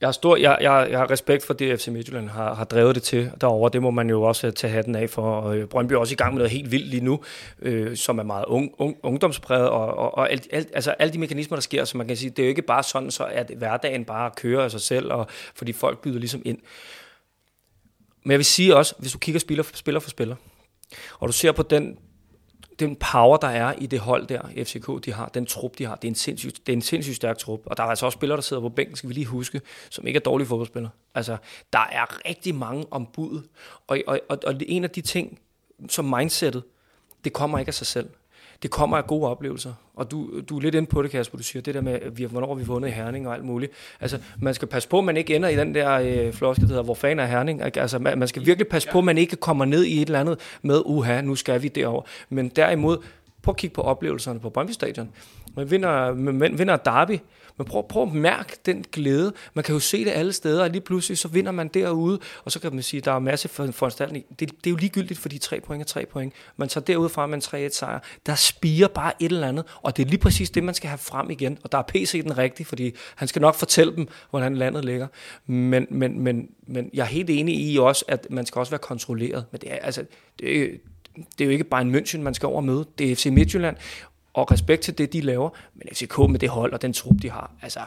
jeg har, stor, jeg, jeg, jeg har respekt for det, FC Midtjylland har, har drevet det til derovre. Det må man jo også øh, tage hatten af for. Og øh, Brøndby er også i gang med noget helt vildt lige nu, øh, som er meget ung, ung, ungdomspræget, og, og, og alt, alt, altså alle de mekanismer, der sker, så man kan sige, det er jo ikke bare sådan, så at hverdagen bare kører af sig selv, og, fordi folk byder ligesom ind. Men jeg vil sige også, hvis du kigger spiller for spiller for spiller, og du ser på den den power, der er i det hold der, FCK, de har, den trup, de har, det er en sindssygt, det er en sindssygt stærk trup. Og der er altså også spillere, der sidder på bænken, skal vi lige huske, som ikke er dårlige fodboldspillere. Altså, der er rigtig mange ombud. Og, og, og, og en af de ting, som mindsetet, det kommer ikke af sig selv det kommer af gode oplevelser. Og du, du er lidt inde på det, Kasper, du siger, det der med, vi, hvornår vi vundet i Herning og alt muligt. Altså, man skal passe på, at man ikke ender i den der øh, floske, der hedder, hvor fanden er Herning? Altså, man, man skal virkelig passe på, at man ikke kommer ned i et eller andet med, uha, nu skal vi derover. Men derimod, prøv at kigge på oplevelserne på Brøndby Stadion man vinder, man vinder Derby, men prøv, prøv at mærke den glæde. Man kan jo se det alle steder, og lige pludselig så vinder man derude, og så kan man sige, at der er masse foranstaltning. Det, det er jo ligegyldigt, fordi tre point er tre point. Man tager derude fra med en 3-1 sejr. Der spiger bare et eller andet, og det er lige præcis det, man skal have frem igen. Og der er PC den rigtige, fordi han skal nok fortælle dem, hvordan landet ligger. Men, men, men, men jeg er helt enig i også, at man skal også være kontrolleret. Men det er, altså, det er, det er jo ikke bare en München, man skal over møde. Det er FC Midtjylland, og respekt til det, de laver, men FCK med det hold og den trup, de har, altså,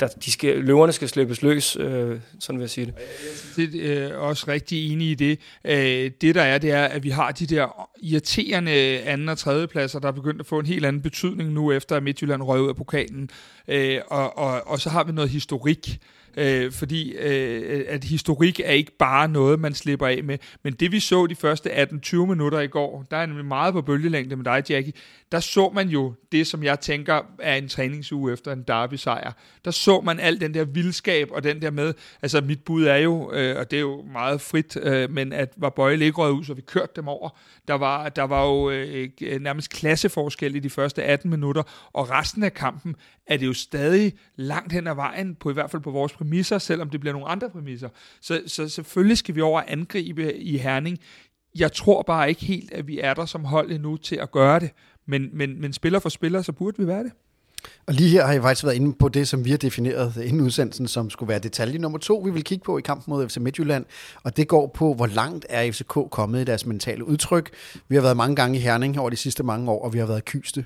der, de skal, løverne skal slippes løs, øh, sådan vil jeg sige det. Jeg er øh, også rigtig enig i det. Øh, det der er, det er, at vi har de der irriterende anden og tredje pladser, der er begyndt at få en helt anden betydning nu, efter at Midtjylland røg ud af pokalen. Øh, og, og, og så har vi noget historik, øh, Øh, fordi øh, at historik er ikke bare noget, man slipper af med. Men det vi så de første 18-20 minutter i går, der er nemlig meget på bølgelængde med dig, Jackie, der så man jo det, som jeg tænker er en træningsuge efter en derby-sejr. Der så man al den der vildskab og den der med, altså mit bud er jo, øh, og det er jo meget frit, øh, men at var Bøjle ikke røget ud, så vi kørte dem over. Der var, der var jo øh, nærmest klasseforskel i de første 18 minutter, og resten af kampen er det jo stadig langt hen ad vejen, på i hvert fald på vores præmisser, selvom det bliver nogle andre præmisser. Så, så selvfølgelig skal vi over angribe i Herning. Jeg tror bare ikke helt, at vi er der som hold endnu til at gøre det. Men, men, men spiller for spiller, så burde vi være det. Og lige her har jeg faktisk været inde på det, som vi har defineret inden udsendelsen, som skulle være detalje nummer to, vi vil kigge på i kampen mod FC Midtjylland. Og det går på, hvor langt er FCK kommet i deres mentale udtryk. Vi har været mange gange i Herning over de sidste mange år, og vi har været kyste.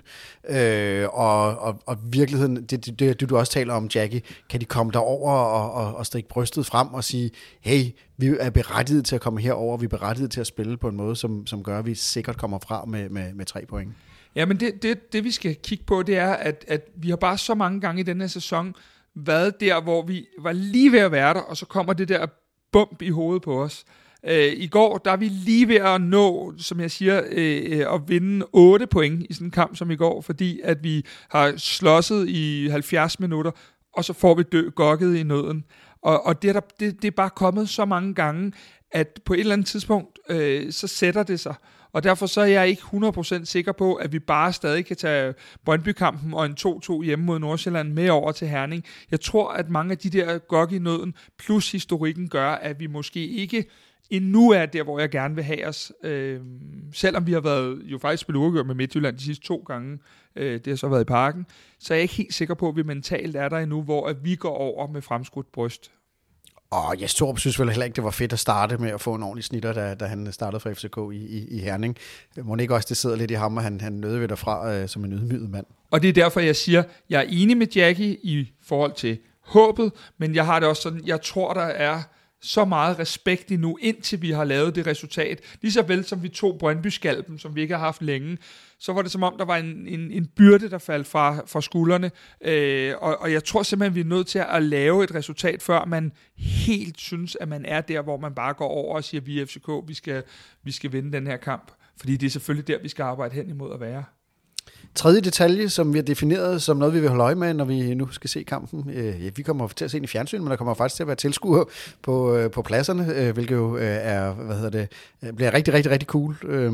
Øh, og, og, og virkeligheden, det, det, det, det du også taler om, Jackie, kan de komme derover og, og, og stikke brystet frem og sige, hey, vi er berettiget til at komme herover, vi er berettiget til at spille på en måde, som, som gør, at vi sikkert kommer fra med, med, med tre point. Ja, men det, det, det vi skal kigge på, det er, at, at vi har bare så mange gange i den her sæson været der, hvor vi var lige ved at være der, og så kommer det der bump i hovedet på os. Øh, I går, der er vi lige ved at nå, som jeg siger, øh, øh at vinde 8 point i sådan en kamp som i går, fordi at vi har slåsset i 70 minutter, og så får vi dø gokket i nøden. Og, og det, er der, det, det er bare kommet så mange gange, at på et eller andet tidspunkt, øh, så sætter det sig. Og derfor så er jeg ikke 100% sikker på, at vi bare stadig kan tage Brøndby-kampen og en 2-2 hjemme mod Nordsjælland med over til Herning. Jeg tror, at mange af de der gok i nøden plus historikken gør, at vi måske ikke endnu er der, hvor jeg gerne vil have os. Øh, selvom vi har været jo faktisk spillet med Midtjylland de sidste to gange, øh, det har så været i parken, så er jeg ikke helt sikker på, at vi mentalt er der endnu, hvor at vi går over med fremskudt bryst. Og jeg Torup synes vel heller ikke, det var fedt at starte med at få en ordentlig snitter, da, da han startede for FCK i, i, i Herning. Må ikke også, det sidder lidt i ham, og han, han nøde ved derfra øh, som en ydmyget mand. Og det er derfor, jeg siger, jeg er enig med Jackie i forhold til håbet, men jeg har det også sådan, jeg tror, der er så meget respekt endnu, indtil vi har lavet det resultat. Lige så vel som vi tog Brøndby-skalpen, som vi ikke har haft længe, så var det som om, der var en, en, en byrde, der faldt fra, fra skuldrene. Øh, og, og jeg tror simpelthen, vi er nødt til at lave et resultat, før man helt synes, at man er der, hvor man bare går over og siger, vi er FCK, vi skal, vi skal vinde den her kamp. Fordi det er selvfølgelig der, vi skal arbejde hen imod at være. Tredje detalje, som vi har defineret som noget, vi vil holde øje med, når vi nu skal se kampen. Øh, ja, vi kommer til at se den i fjernsyn, men der kommer faktisk til at være tilskuere på, øh, på pladserne, øh, hvilket jo øh, er, hvad hedder det, øh, bliver rigtig, rigtig, rigtig cool. Øh,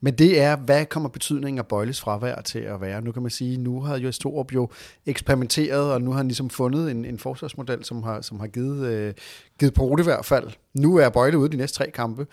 men det er, hvad kommer betydningen af Bøjles fravær til at være? Nu kan man sige, nu har jo Storup jo eksperimenteret, og nu har han ligesom fundet en, en forsvarsmodel, som har, som har givet, øh, givet på i hvert fald. Nu er Bøjle ude de næste tre kampe,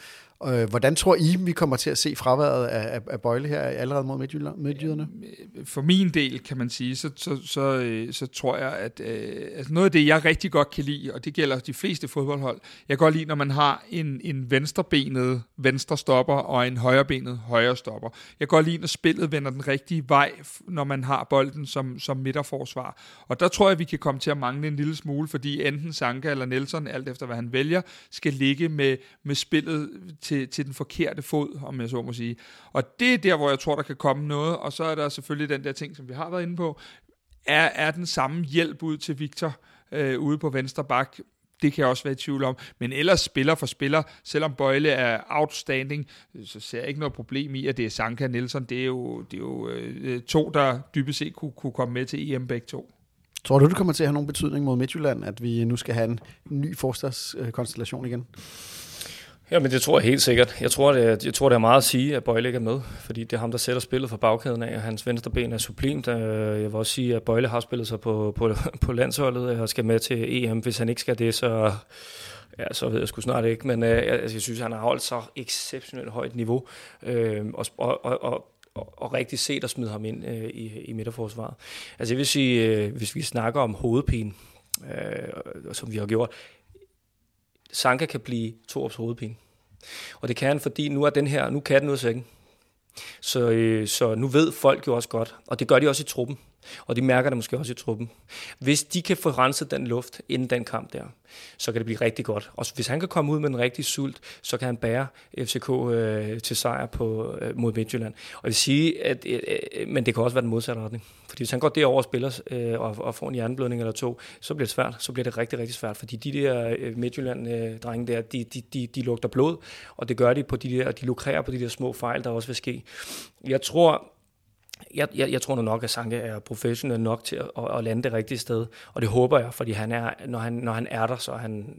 Øh, hvordan tror I, vi kommer til at se fraværet af, af, af Bøjle her allerede mod midtjyderne? Øh, for min del, kan man sige, så, så, så, øh, så tror jeg, at øh, altså noget af det, jeg rigtig godt kan lide, og det gælder de fleste fodboldhold, jeg kan godt lide, når man har en, en venstrebenet venstre stopper og en højrebenet højre stopper. Jeg kan godt lide, når spillet vender den rigtige vej, når man har bolden som, som midterforsvar. Og der tror jeg, vi kan komme til at mangle en lille smule, fordi enten Sanka eller Nelson, alt efter hvad han vælger, skal ligge med, med spillet til, til til den forkerte fod, om jeg så må sige. Og det er der, hvor jeg tror, der kan komme noget, og så er der selvfølgelig den der ting, som vi har været inde på, er, er den samme hjælp ud til Victor øh, ude på venstre bak, det kan jeg også være i tvivl om. Men ellers spiller for spiller, selvom Bøjle er outstanding, øh, så ser jeg ikke noget problem i, at det er Sanka Nielsen. Det er jo, det er jo øh, to, der dybest set kunne, kunne komme med til EM begge to. Tror du, det kommer til at have nogen betydning mod Midtjylland, at vi nu skal have en ny forstadskonstellation igen? Ja, men det tror jeg helt sikkert. Jeg tror, det er, jeg tror, det er meget at sige, at Bøjle ikke er med, fordi det er ham, der sætter spillet fra bagkæden af, og hans venstre ben er sublimt. Øh, jeg vil også sige, at Bøjle har spillet sig på, på, på landsholdet og skal med til EM. Hvis han ikke skal det, så, ja, så ved jeg sgu snart ikke, men øh, jeg, altså, jeg synes, han har holdt så exceptionelt højt niveau, øh, og, og, og, og og rigtig set at smide ham ind øh, i, i midterforsvaret. Altså jeg vil sige, øh, hvis vi snakker om hovedpine, øh, som vi har gjort, Sanka kan blive Torps hovedpine. Og det kan han, fordi nu er den her, nu kan den ud af sækken. Så, øh, så nu ved folk jo også godt, og det gør de også i truppen, og de mærker det måske også i truppen. Hvis de kan få renset den luft inden den kamp der, så kan det blive rigtig godt. Og hvis han kan komme ud med en rigtig sult, så kan han bære FCK øh, til sejr på, øh, mod Midtjylland. Og jeg vil sige, at, øh, øh, men det kan også være den modsatte retning. Fordi hvis han går derover og spiller øh, og, og får en hjerneblødning eller to, så bliver det svært. Så bliver det rigtig, rigtig svært. Fordi de der øh, Midtjylland-drenge der, de, de, de, de lugter blod, og det gør de på de der, de lukrerer på de der små fejl, der også vil ske. Jeg tror, jeg, jeg, jeg tror nu nok, at Sanke er professionel nok til at, at, at lande det rigtige sted. Og det håber jeg, fordi han er, når, han, når han er der, så er han...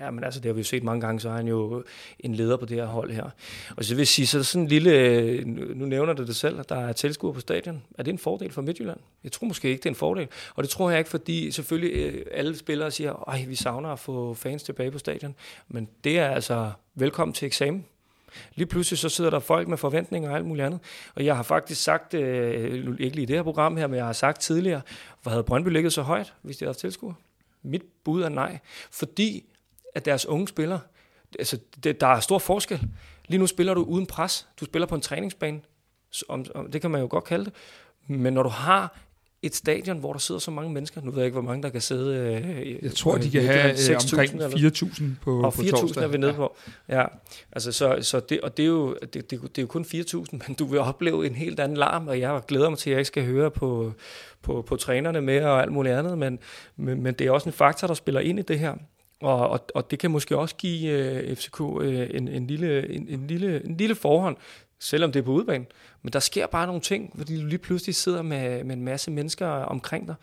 Ja, men altså, det har vi jo set mange gange, så er han jo en leder på det her hold her. Og så vil jeg sige, så er sådan en lille... Nu nævner du det selv, at der er tilskuere på stadion. Er det en fordel for Midtjylland? Jeg tror måske ikke, det er en fordel. Og det tror jeg ikke, fordi selvfølgelig øh, alle spillere siger, at vi savner at få fans tilbage på stadion. Men det er altså velkommen til eksamen. Lige pludselig så sidder der folk med forventninger og alt muligt andet. Og jeg har faktisk sagt, øh, ikke lige i det her program her, men jeg har sagt tidligere, hvor havde Brøndby ligget så højt, hvis de havde tilskuer? Mit bud er nej. Fordi at deres unge spillere, altså det, der er stor forskel. Lige nu spiller du uden pres. Du spiller på en træningsbane. Om, om, det kan man jo godt kalde det. Men når du har et stadion, hvor der sidder så mange mennesker. Nu ved jeg ikke, hvor mange der kan sidde. Øh, jeg tror, de kan have øh, omkring 4.000 på Og 4.000 er vi nede ja. på. Ja, altså så, så det, og det er, jo, det, det, det er jo kun 4.000, men du vil opleve en helt anden larm, og jeg glæder mig til, at jeg ikke skal høre på, på, på trænerne med og alt muligt andet, men, men, men det er også en faktor, der spiller ind i det her. Og, og, og det kan måske også give uh, FCK uh, en, en, lille, en, en, lille, en lille forhånd selvom det er på udbanen. Men der sker bare nogle ting, fordi du lige pludselig sidder med, med en masse mennesker omkring dig.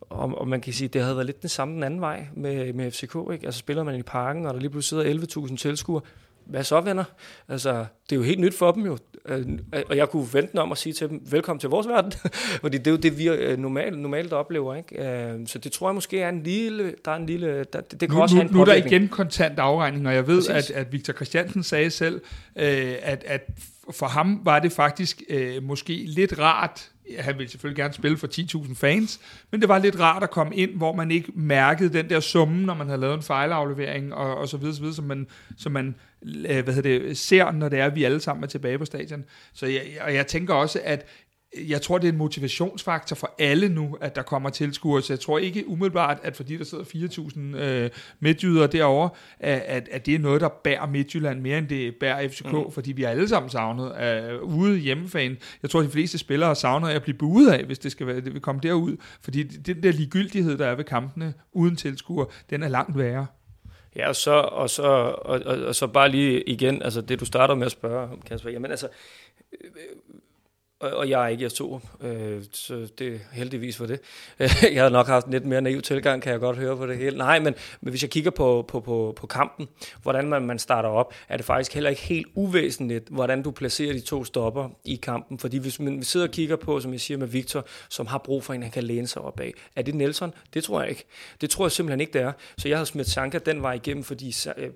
Og, og man kan sige, at det havde været lidt den samme den anden vej med, med FCK. Ikke? Altså spiller man i parken, og der lige pludselig sidder 11.000 tilskuere. Hvad så, venner? Altså, det er jo helt nyt for dem jo. Øh, og jeg kunne vente om at sige til dem, velkommen til vores verden. Fordi det er jo det, vi øh, normalt, normalt oplever. Ikke? Øh, så det tror jeg måske er en lille... Der er en lille der, det kan nu, også nu, have en nu er der igen kontant afregning, og jeg ved, Præcis. at, at Victor Christiansen sagde selv, øh, at, at for ham var det faktisk øh, måske lidt rart, han ville selvfølgelig gerne spille for 10.000 fans, men det var lidt rart at komme ind, hvor man ikke mærkede den der summe, når man havde lavet en fejlaflevering, og, og så videre, så videre, som man, som man øh, hvad hedder det, ser, når det er, at vi alle sammen er tilbage på stadion. Så jeg, og jeg tænker også, at jeg tror, det er en motivationsfaktor for alle nu, at der kommer tilskuere. Så jeg tror ikke umiddelbart, at fordi der sidder 4.000 øh, midtjyder derovre, at, at det er noget, der bærer Midtjylland mere, end det bærer FCK, mm. fordi vi er alle sammen savnet af ude hjemmefan. Jeg tror, de fleste spillere savner at blive buet af, hvis det skal være, det vil komme derud. Fordi den der ligegyldighed, der er ved kampene uden tilskuere, den er langt værre. Ja, og så, og så, og, og, og så bare lige igen, altså det du starter med at spørge om, Kasper, jamen altså, og, og jeg er ikke to, øh, så det er heldigvis for det. jeg havde nok haft en lidt mere naiv tilgang, kan jeg godt høre på det hele. Nej, men, men hvis jeg kigger på, på, på, på kampen, hvordan man, man starter op, er det faktisk heller ikke helt uvæsentligt, hvordan du placerer de to stopper i kampen. Fordi hvis man sidder og kigger på, som jeg siger med Victor, som har brug for en, han kan læne sig op af. Er det Nelson? Det tror jeg ikke. Det tror jeg simpelthen ikke, det er. Så jeg har smidt Sanka den vej igennem, fordi øh, øh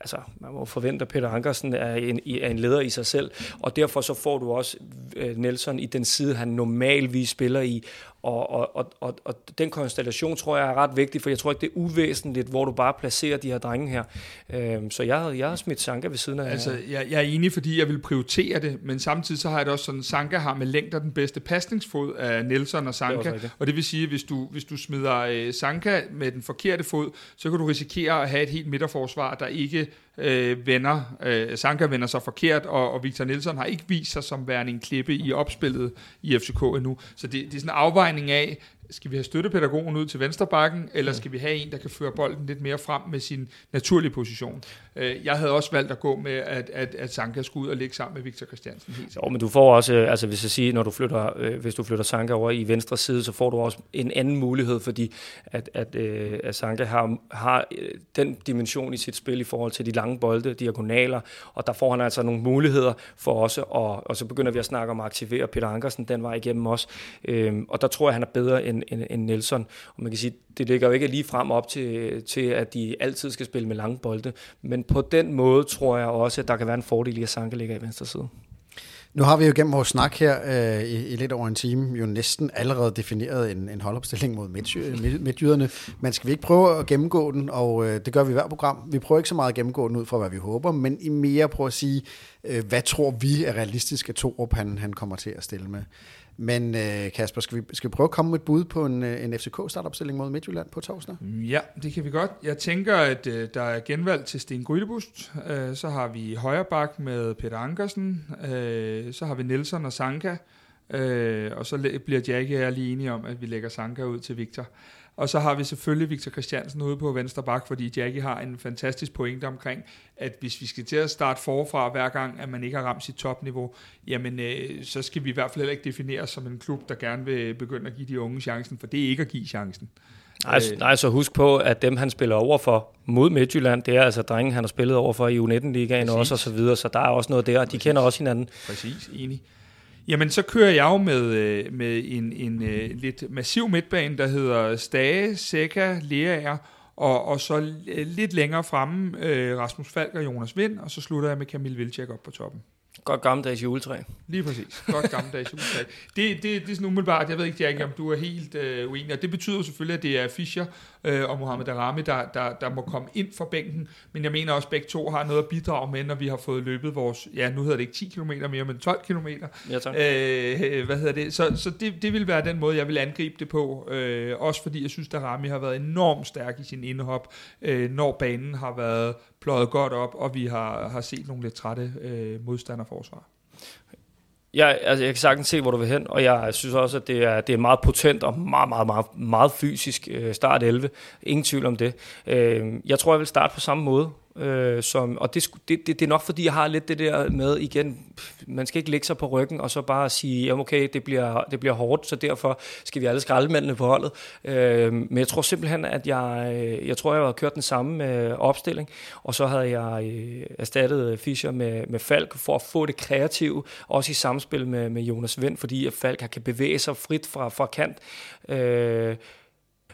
altså, man må forvente, at Peter Ankersen er en, er en leder i sig selv, og derfor så får du også øh, Nelson i den side, han normalvis spiller i. Og, og, og, og, og den konstellation tror jeg er ret vigtig, for jeg tror ikke, det er uvæsentligt, hvor du bare placerer de her drenge her. Øhm, så jeg, jeg har smidt Sanka ved siden af. Altså, jeg, jeg er enig, fordi jeg vil prioritere det, men samtidig så har jeg det også sådan, Sanka har med længder den bedste pasningsfod af Nelson og Sanka, det og det vil sige, hvis du, hvis du smider øh, Sanka med den forkerte fod, så kan du risikere at have et helt midterforsvar, der ikke øh, vender, øh, Sanka vender sig forkert, og, og Victor Nielsen har ikke vist sig som værende en klippe i opspillet i FCK endnu. Så det, det er sådan en afvejning af, skal vi have støttepædagogen ud til venstre bakken, eller skal vi have en, der kan føre bolden lidt mere frem med sin naturlige position? Øh, jeg havde også valgt at gå med, at, at, at Sanka skulle ud og ligge sammen med Victor Christiansen. Jo, men du får også, øh, altså hvis jeg siger, når du flytter, øh, hvis du flytter Sanka over i venstre side, så får du også en anden mulighed, fordi at, at, at Sanka har, har den dimension i sit spil i forhold til de lange bolde, diagonaler, og der får han altså nogle muligheder for også, og, og så begynder vi at snakke om at aktivere Peter Ankersen den vej igennem også, øh, og der tror jeg, han er bedre end, end, end Nelson, og man kan sige, det ligger jo ikke lige frem op til, til, at de altid skal spille med lange bolde, men på den måde tror jeg også, at der kan være en fordel i, at Sanke ligger i venstre side. Nu har vi jo gennem vores snak her øh, i, i lidt over en time jo næsten allerede defineret en, en holdopstilling mod øh, midtjyderne. Men skal vi ikke prøve at gennemgå den, og øh, det gør vi i hver program. Vi prøver ikke så meget at gennemgå den ud fra, hvad vi håber, men i mere prøve at sige, øh, hvad tror vi er realistisk, at Torup han, han kommer til at stille med. Men øh, Kasper, skal vi, skal vi prøve at komme med et bud på en, øh, en FCK startopstilling mod Midtjylland på torsdag? Ja, det kan vi godt. Jeg tænker, at øh, der er genvalg til Sten Grydebust. Øh, så har vi Højrebak med Peter Ankersen. Øh, så har vi Nelson og Sanka. Øh, og så bliver Jackie og jeg lige enige om, at vi lægger Sanka ud til Victor. Og så har vi selvfølgelig Victor Christiansen ude på venstre bak, fordi Jackie har en fantastisk pointe omkring, at hvis vi skal til at starte forfra hver gang, at man ikke har ramt sit topniveau, jamen øh, så skal vi i hvert fald heller ikke definere som en klub, der gerne vil begynde at give de unge chancen, for det er ikke at give chancen. Nej, øh, nej, så husk på, at dem han spiller over for mod Midtjylland, det er altså drengen, han har spillet over for i U19-ligaen også, og så videre, så der er også noget der, og de Præcis. kender også hinanden. Præcis, enig. Jamen, så kører jeg jo med, øh, med en, en en øh, lidt massiv midtbane, der hedder Stage, Sækka, Leaer, og, og så lidt længere fremme øh, Rasmus Falk og Jonas Vind, og så slutter jeg med Kamil Vilcek op på toppen. Godt gammeldags juletræ. Lige præcis. Godt gammeldags juletræ. Det, det, det er sådan umiddelbart, jeg ved ikke, Jack, om du er helt øh, uenig, og det betyder selvfølgelig, at det er Fischer øh, og Mohamed Arami, der, der, der må komme ind for bænken, men jeg mener også, at begge to har noget at bidrage med, når vi har fået løbet vores, ja, nu hedder det ikke 10 km mere, men 12 km. Ja, tak. Øh, hvad hedder det? Så, så det, det vil være den måde, jeg vil angribe det på, øh, også fordi jeg synes, at Arami har været enormt stærk i sin indhop, øh, når banen har været pløjet godt op, og vi har, har set nogle lidt trætte øh, modstanderforsvar. Ja, altså jeg kan sagtens se, hvor du vil hen, og jeg synes også, at det er, det er meget potent og meget, meget, meget, meget fysisk øh, start 11. Ingen tvivl om det. Øh, jeg tror, jeg vil starte på samme måde. Øh, som, og det, det, det, det er nok fordi, jeg har lidt det der med, igen, man skal ikke lægge sig på ryggen, og så bare sige, jamen okay, det bliver, det bliver hårdt, så derfor skal vi alle skraldemændene på holdet. Øh, men jeg tror simpelthen, at jeg, øh, jeg tror, jeg har kørt den samme øh, opstilling, og så havde jeg øh, erstattet øh, Fischer med, med Falk, for at få det kreative, også i samspil med, med Jonas Vind, fordi at Falk kan bevæge sig frit fra, fra kant. Øh,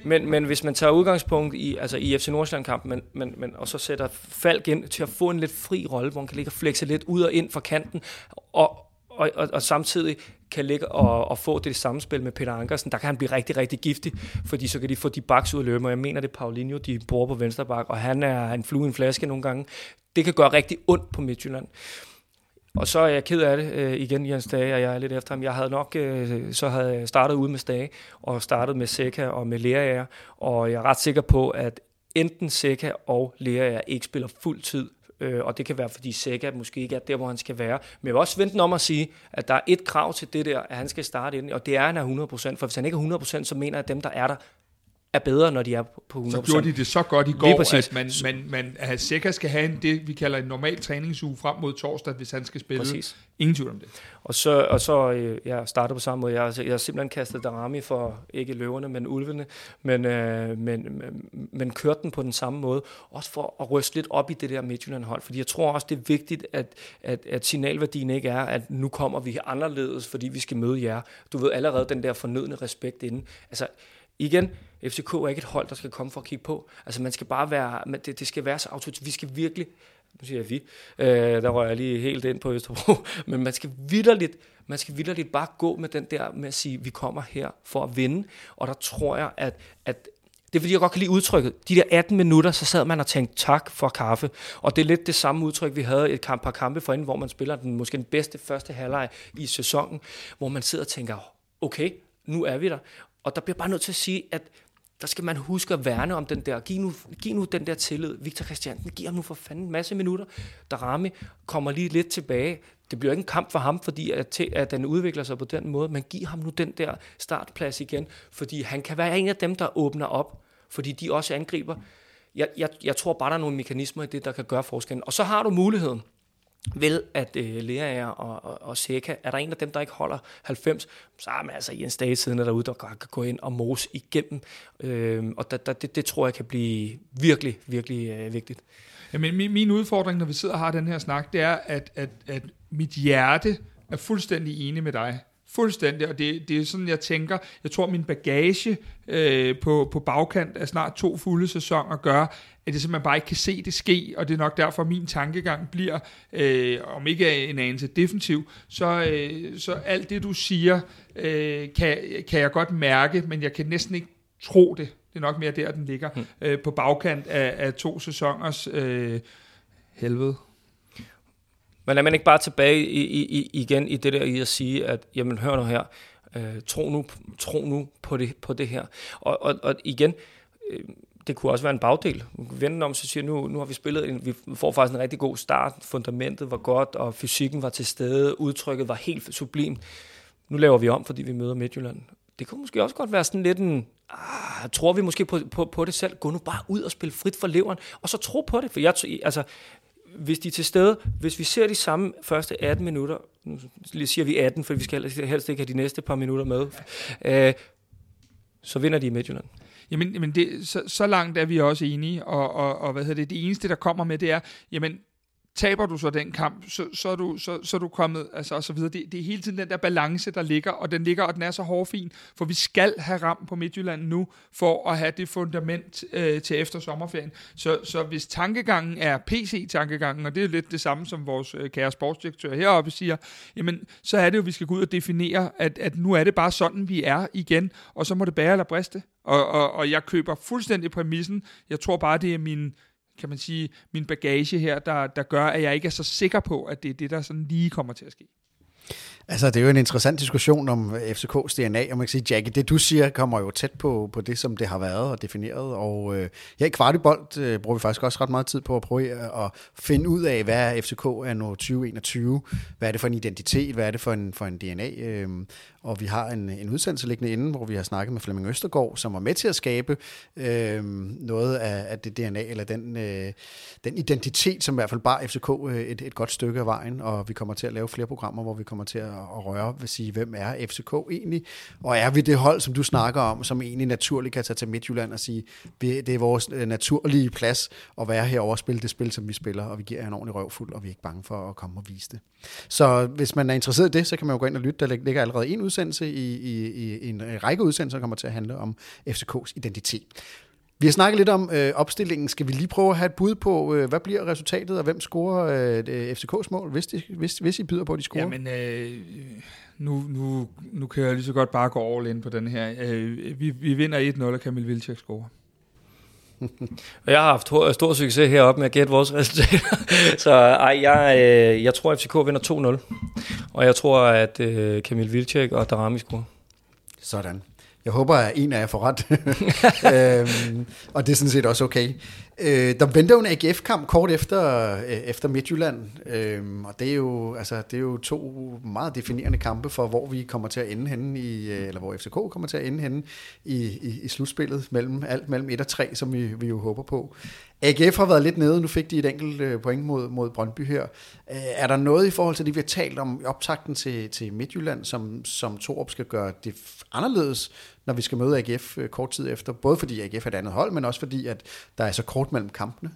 men, men hvis man tager udgangspunkt i, altså i FC Nordsjælland-kampen, men, men, men, og så sætter Falk ind til at få en lidt fri rolle, hvor han kan ligge og flexe lidt ud og ind fra kanten, og, og, og, og samtidig kan ligge og, og få det samspil med Peter Ankersen, der kan han blive rigtig, rigtig giftig, fordi så kan de få de baks ud af løbet, og jeg mener, det er Paulinho, de bor på venstre bak, og han er en flue i en flaske nogle gange. Det kan gøre rigtig ondt på Midtjylland. Og så er jeg ked af det øh, igen, Jens Dage, og jeg er lidt efter ham. Jeg havde nok, øh, så havde startet ude med Stage, og startet med Seca og med Lerager, og jeg er ret sikker på, at enten Seca og Lerager ikke spiller fuld tid, øh, og det kan være, fordi Seca måske ikke er der, hvor han skal være. Men jeg vil også vente om at sige, at der er et krav til det der, at han skal starte ind, og det er, at han er 100%, for hvis han ikke er 100%, så mener jeg, at dem, der er der, er bedre, når de er på 100%. Så gjorde de det så godt i går, at man, man, man, at Seca skal have en, det, vi kalder en normal træningsuge frem mod torsdag, hvis han skal spille. Præcis. Ingen tvivl om det. Og så, og så øh, jeg startede på samme måde. Jeg, jeg har simpelthen kastet Darami for, ikke løverne, men ulvene, men, øh, men, men, men kørte den på den samme måde. Også for at ryste lidt op i det der Midtjylland-hold. Fordi jeg tror også, det er vigtigt, at, at, at signalværdien ikke er, at nu kommer vi anderledes, fordi vi skal møde jer. Du ved allerede den der fornødne respekt inden. Altså, igen, FCK er ikke et hold, der skal komme for at kigge på. Altså man skal bare være, det, det skal være så autoritet. Vi skal virkelig, nu siger jeg vi, øh, der rører jeg lige helt ind på Østerbro, men man skal vidderligt, man skal vidderligt bare gå med den der med at sige, vi kommer her for at vinde, og der tror jeg, at, at det er fordi, jeg godt kan lide udtrykket. De der 18 minutter, så sad man og tænkte tak for kaffe. Og det er lidt det samme udtryk, vi havde et par kampe forinde, hvor man spiller den måske den bedste første halvleg i sæsonen, hvor man sidder og tænker, okay, nu er vi der. Og der bliver bare nødt til at sige, at der skal man huske at værne om den der. Giv nu, giv nu den der tillid. Victor Christiansen, giv ham nu for fanden en masse minutter. Darami kommer lige lidt tilbage. Det bliver ikke en kamp for ham, fordi at, at den udvikler sig på den måde, men giv ham nu den der startplads igen, fordi han kan være en af dem, der åbner op, fordi de også angriber. Jeg, jeg, jeg tror bare, der er nogle mekanismer i det, der kan gøre forskellen. Og så har du muligheden, vel at øh, Lea og, og, og Seca, er der en af dem, der ikke holder 90, så er man altså i en stage siden derude, der kan gå ind og mose igennem. Øh, og da, da, det, det tror jeg kan blive virkelig, virkelig øh, vigtigt. Jamen, min, min udfordring, når vi sidder og har den her snak, det er, at, at, at mit hjerte er fuldstændig enig med dig. Fuldstændig, og det, det er sådan, jeg tænker, jeg tror, min bagage øh, på, på bagkant af snart to fulde sæsoner gør, at det simpelthen bare ikke kan se det ske, og det er nok derfor, min tankegang bliver, øh, om ikke en anelse defensiv, så, øh, så alt det, du siger, øh, kan, kan jeg godt mærke, men jeg kan næsten ikke tro det. Det er nok mere der, den ligger, hmm. øh, på bagkant af, af to sæsoners øh, helvede. Men er man ikke bare tilbage i, i, i, igen i det der i at sige, at jamen hør nu her, øh, tro, nu, tro nu på det, på det her. Og, og, og igen, øh, det kunne også være en bagdel. Vende om, så siger nu, nu har vi spillet, en, vi får faktisk en rigtig god start, fundamentet var godt, og fysikken var til stede, udtrykket var helt sublimt. Nu laver vi om, fordi vi møder Midtjylland. Det kunne måske også godt være sådan lidt en, ah, tror vi måske på, på, på det selv, gå nu bare ud og spille frit for leveren, og så tro på det, for jeg, altså, hvis de er til stede, hvis vi ser de samme første 18 minutter, nu siger vi 18, for vi skal helst ikke have de næste par minutter med, øh, så vinder de i Midtjylland. Jamen, jamen det, så, så langt er vi også enige, og, og, og hvad hedder det, det eneste, der kommer med, det er, jamen, taber du så den kamp, så, så, er, du, så, så er du kommet, altså og så videre. Det, det er hele tiden den der balance, der ligger, og den ligger, og den er så hårfin, for vi skal have ram på Midtjylland nu, for at have det fundament øh, til efter sommerferien. Så, så hvis tankegangen er PC-tankegangen, og det er lidt det samme, som vores øh, kære sportsdirektør heroppe siger, jamen, så er det jo, at vi skal gå ud og definere, at, at nu er det bare sådan, vi er igen, og så må det bære eller briste. Og, og, og jeg køber fuldstændig præmissen. Jeg tror bare, det er min kan man sige, min bagage her, der, der gør, at jeg ikke er så sikker på, at det er det, der sådan lige kommer til at ske. Altså, det er jo en interessant diskussion om FCK's DNA, og man kan sige, Jackie, det du siger kommer jo tæt på, på det, som det har været og defineret, og øh, her i Kvartibolt øh, bruger vi faktisk også ret meget tid på at prøve at finde ud af, hvad er FCK er nu 2021, hvad er det for en identitet, hvad er det for en, for en DNA, øh, og vi har en, en udsendelse liggende inden, hvor vi har snakket med Flemming Østergaard, som var med til at skabe øh, noget af, af det DNA, eller den, øh, den identitet, som i hvert fald bar FCK øh, et, et godt stykke af vejen, og vi kommer til at lave flere programmer, hvor vi kommer kommer til at, at røre vil sige, hvem er FCK egentlig, og er vi det hold, som du snakker om, som egentlig naturligt kan tage til Midtjylland og sige, det er vores øh, naturlige plads at være herovre og spille det spil, som vi spiller, og vi giver jer en ordentlig røvfuld, og vi er ikke bange for at komme og vise det. Så hvis man er interesseret i det, så kan man jo gå ind og lytte. Der ligger allerede en udsendelse i, i, i en række udsendelser, der kommer til at handle om FCK's identitet. Vi har snakket lidt om øh, opstillingen. Skal vi lige prøve at have et bud på, øh, hvad bliver resultatet, og hvem scorer øh, FCK's mål, hvis, de, hvis, hvis I byder på, at de scorer? Jamen, øh, nu, nu, nu kan jeg lige så godt bare gå all in på den her. Øh, vi, vi vinder 1-0, og Kamil Vilcek scorer. jeg har haft stor succes heroppe med at gætte vores resultater. så ej, jeg, øh, jeg tror, at FCK vinder 2-0. Og jeg tror, at øh, Kamil Vilcek og Darami scorer. Sådan. Jeg håber, at en af jer får ret. øhm, og det er sådan set også okay. Øh, der venter jo en AGF-kamp kort efter, øh, efter Midtjylland, øh, og det er, jo, altså, det er jo to meget definerende kampe for, hvor vi kommer til at ende henne, i, øh, eller hvor FCK kommer til at ende henne i, i, i slutspillet, mellem, alt mellem 1 og 3, som vi, vi jo håber på. AGF har været lidt nede, nu fik de et enkelt øh, point mod, mod Brøndby her. Øh, er der noget i forhold til det, vi har talt om optakten til, til Midtjylland, som, som Torup skal gøre det anderledes, når vi skal møde AGF øh, kort tid efter? Både fordi AGF er et andet hold, men også fordi, at der er så kort mellem kampene.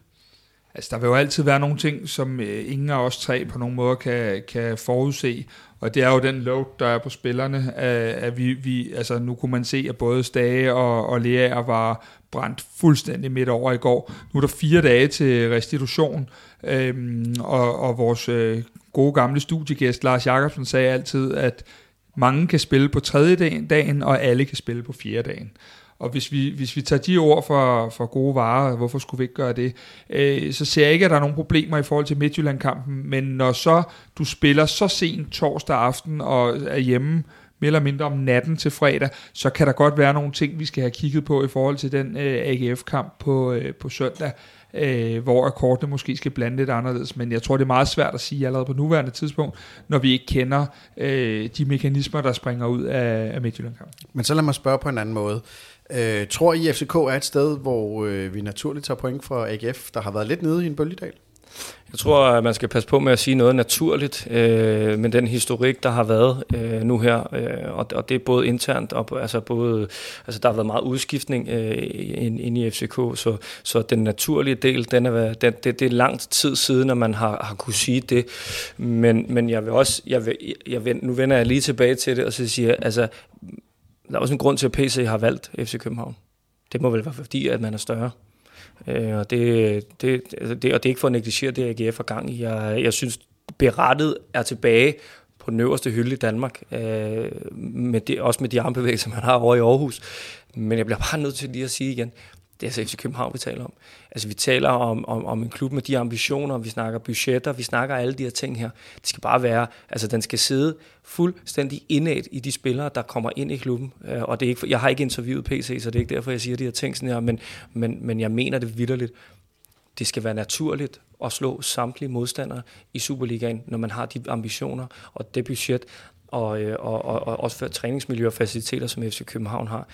Altså, der vil jo altid være nogle ting, som øh, ingen af os tre på nogen måde kan, kan forudse, og det er jo den load, der er på spillerne, at, at vi, vi, altså nu kunne man se, at både Stage og, og Lea var brændt fuldstændig midt over i går. Nu er der fire dage til restitution, øhm, og, og vores øh, gode gamle studiegæst Lars Jakobsen sagde altid, at mange kan spille på tredje dagen, og alle kan spille på fjerde dagen. Og hvis vi, hvis vi tager de ord for, for gode varer, hvorfor skulle vi ikke gøre det, øh, så ser jeg ikke, at der er nogen problemer i forhold til Midtjylland-kampen, men når så du spiller så sent torsdag aften og er hjemme mere eller mindre om natten til fredag, så kan der godt være nogle ting, vi skal have kigget på i forhold til den øh, AGF-kamp på, øh, på søndag, øh, hvor akkordene måske skal blande lidt anderledes, men jeg tror, det er meget svært at sige allerede på nuværende tidspunkt, når vi ikke kender øh, de mekanismer, der springer ud af, af Midtjylland-kampen. Men så lad mig spørge på en anden måde. Øh, tror I, FCK er et sted, hvor øh, vi naturligt tager point fra AGF, der har været lidt nede i en bølgedal? Jeg tror, at man skal passe på med at sige noget naturligt øh, med den historik, der har været øh, nu her, øh, og, og det er både internt og altså både, altså der har været meget udskiftning øh, ind, ind i FCK, så, så den naturlige del, den er, den, det, det er lang tid siden, at man har, har kunne sige det, men, men jeg vil også, jeg vil, jeg vil, nu vender jeg lige tilbage til det, og så siger altså, der er også en grund til, at PC har valgt FC København. Det må vel være fordi, at man er større. Øh, og, det, det, altså det, og det er ikke for at negligere det, AGF har gang i. Jeg, jeg synes, berettet er tilbage på den øverste hylde i Danmark, øh, med det, også med de armbevægelser, man har over i Aarhus. Men jeg bliver bare nødt til lige at sige igen, det er altså FC København, vi taler om. Altså vi taler om, om, om en klub med de ambitioner, vi snakker budgetter, vi snakker alle de her ting her. Det skal bare være, altså den skal sidde fuldstændig indad i de spillere, der kommer ind i klubben. Øh, og det er ikke, jeg har ikke interviewet PC, så det er ikke derfor, jeg siger de her ting sådan her, men, men, men jeg mener det vidderligt. Det skal være naturligt at slå samtlige modstandere i Superligaen, når man har de ambitioner og det budget, og, øh, og, og, og også for træningsmiljø og faciliteter, som FC København har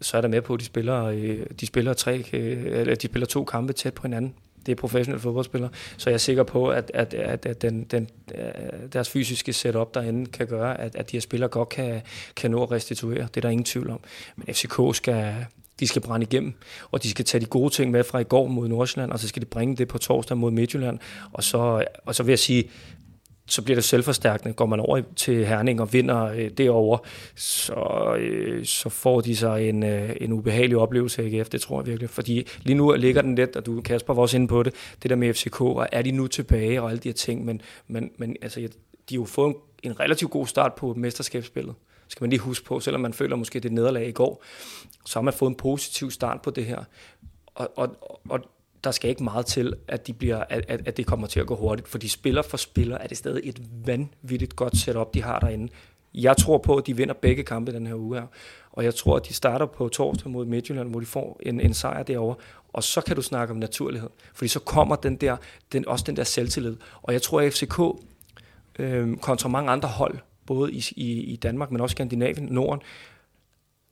så er der med på, at de spiller, øh, de spiller, tre, øh, eller de spiller to kampe tæt på hinanden. Det er professionelle fodboldspillere, så jeg er sikker på, at, at, at, at den, den, øh, deres fysiske setup derinde kan gøre, at, at de her spillere godt kan, kan nå at restituere. Det er der ingen tvivl om. Men FCK skal, de skal brænde igennem, og de skal tage de gode ting med fra i går mod Nordsjælland, og så skal de bringe det på torsdag mod Midtjylland. Og så, og så vil jeg sige, så bliver det selvforstærkende. Går man over til Herning og vinder øh, derover, så, øh, så får de sig en, øh, en ubehagelig oplevelse af AGF, det tror jeg virkelig. Fordi lige nu ligger den lidt, og du Kasper var også inde på det, det der med FCK, og er de nu tilbage og alle de her ting, men, men, men altså, de har jo fået en, en relativt god start på mesterskabsspillet skal man lige huske på, selvom man føler måske det nederlag i går, så har man fået en positiv start på det her. Og, og, og der skal ikke meget til, at, de bliver, at, at, det kommer til at gå hurtigt, for de spiller for spiller er det stadig et vanvittigt godt setup, de har derinde. Jeg tror på, at de vinder begge kampe den her uge her, og jeg tror, at de starter på torsdag mod Midtjylland, hvor de får en, en sejr derovre, og så kan du snakke om naturlighed, fordi så kommer den der, den, også den der selvtillid. Og jeg tror, at FCK øh, kontra mange andre hold, både i, i, i Danmark, men også Skandinavien, Norden,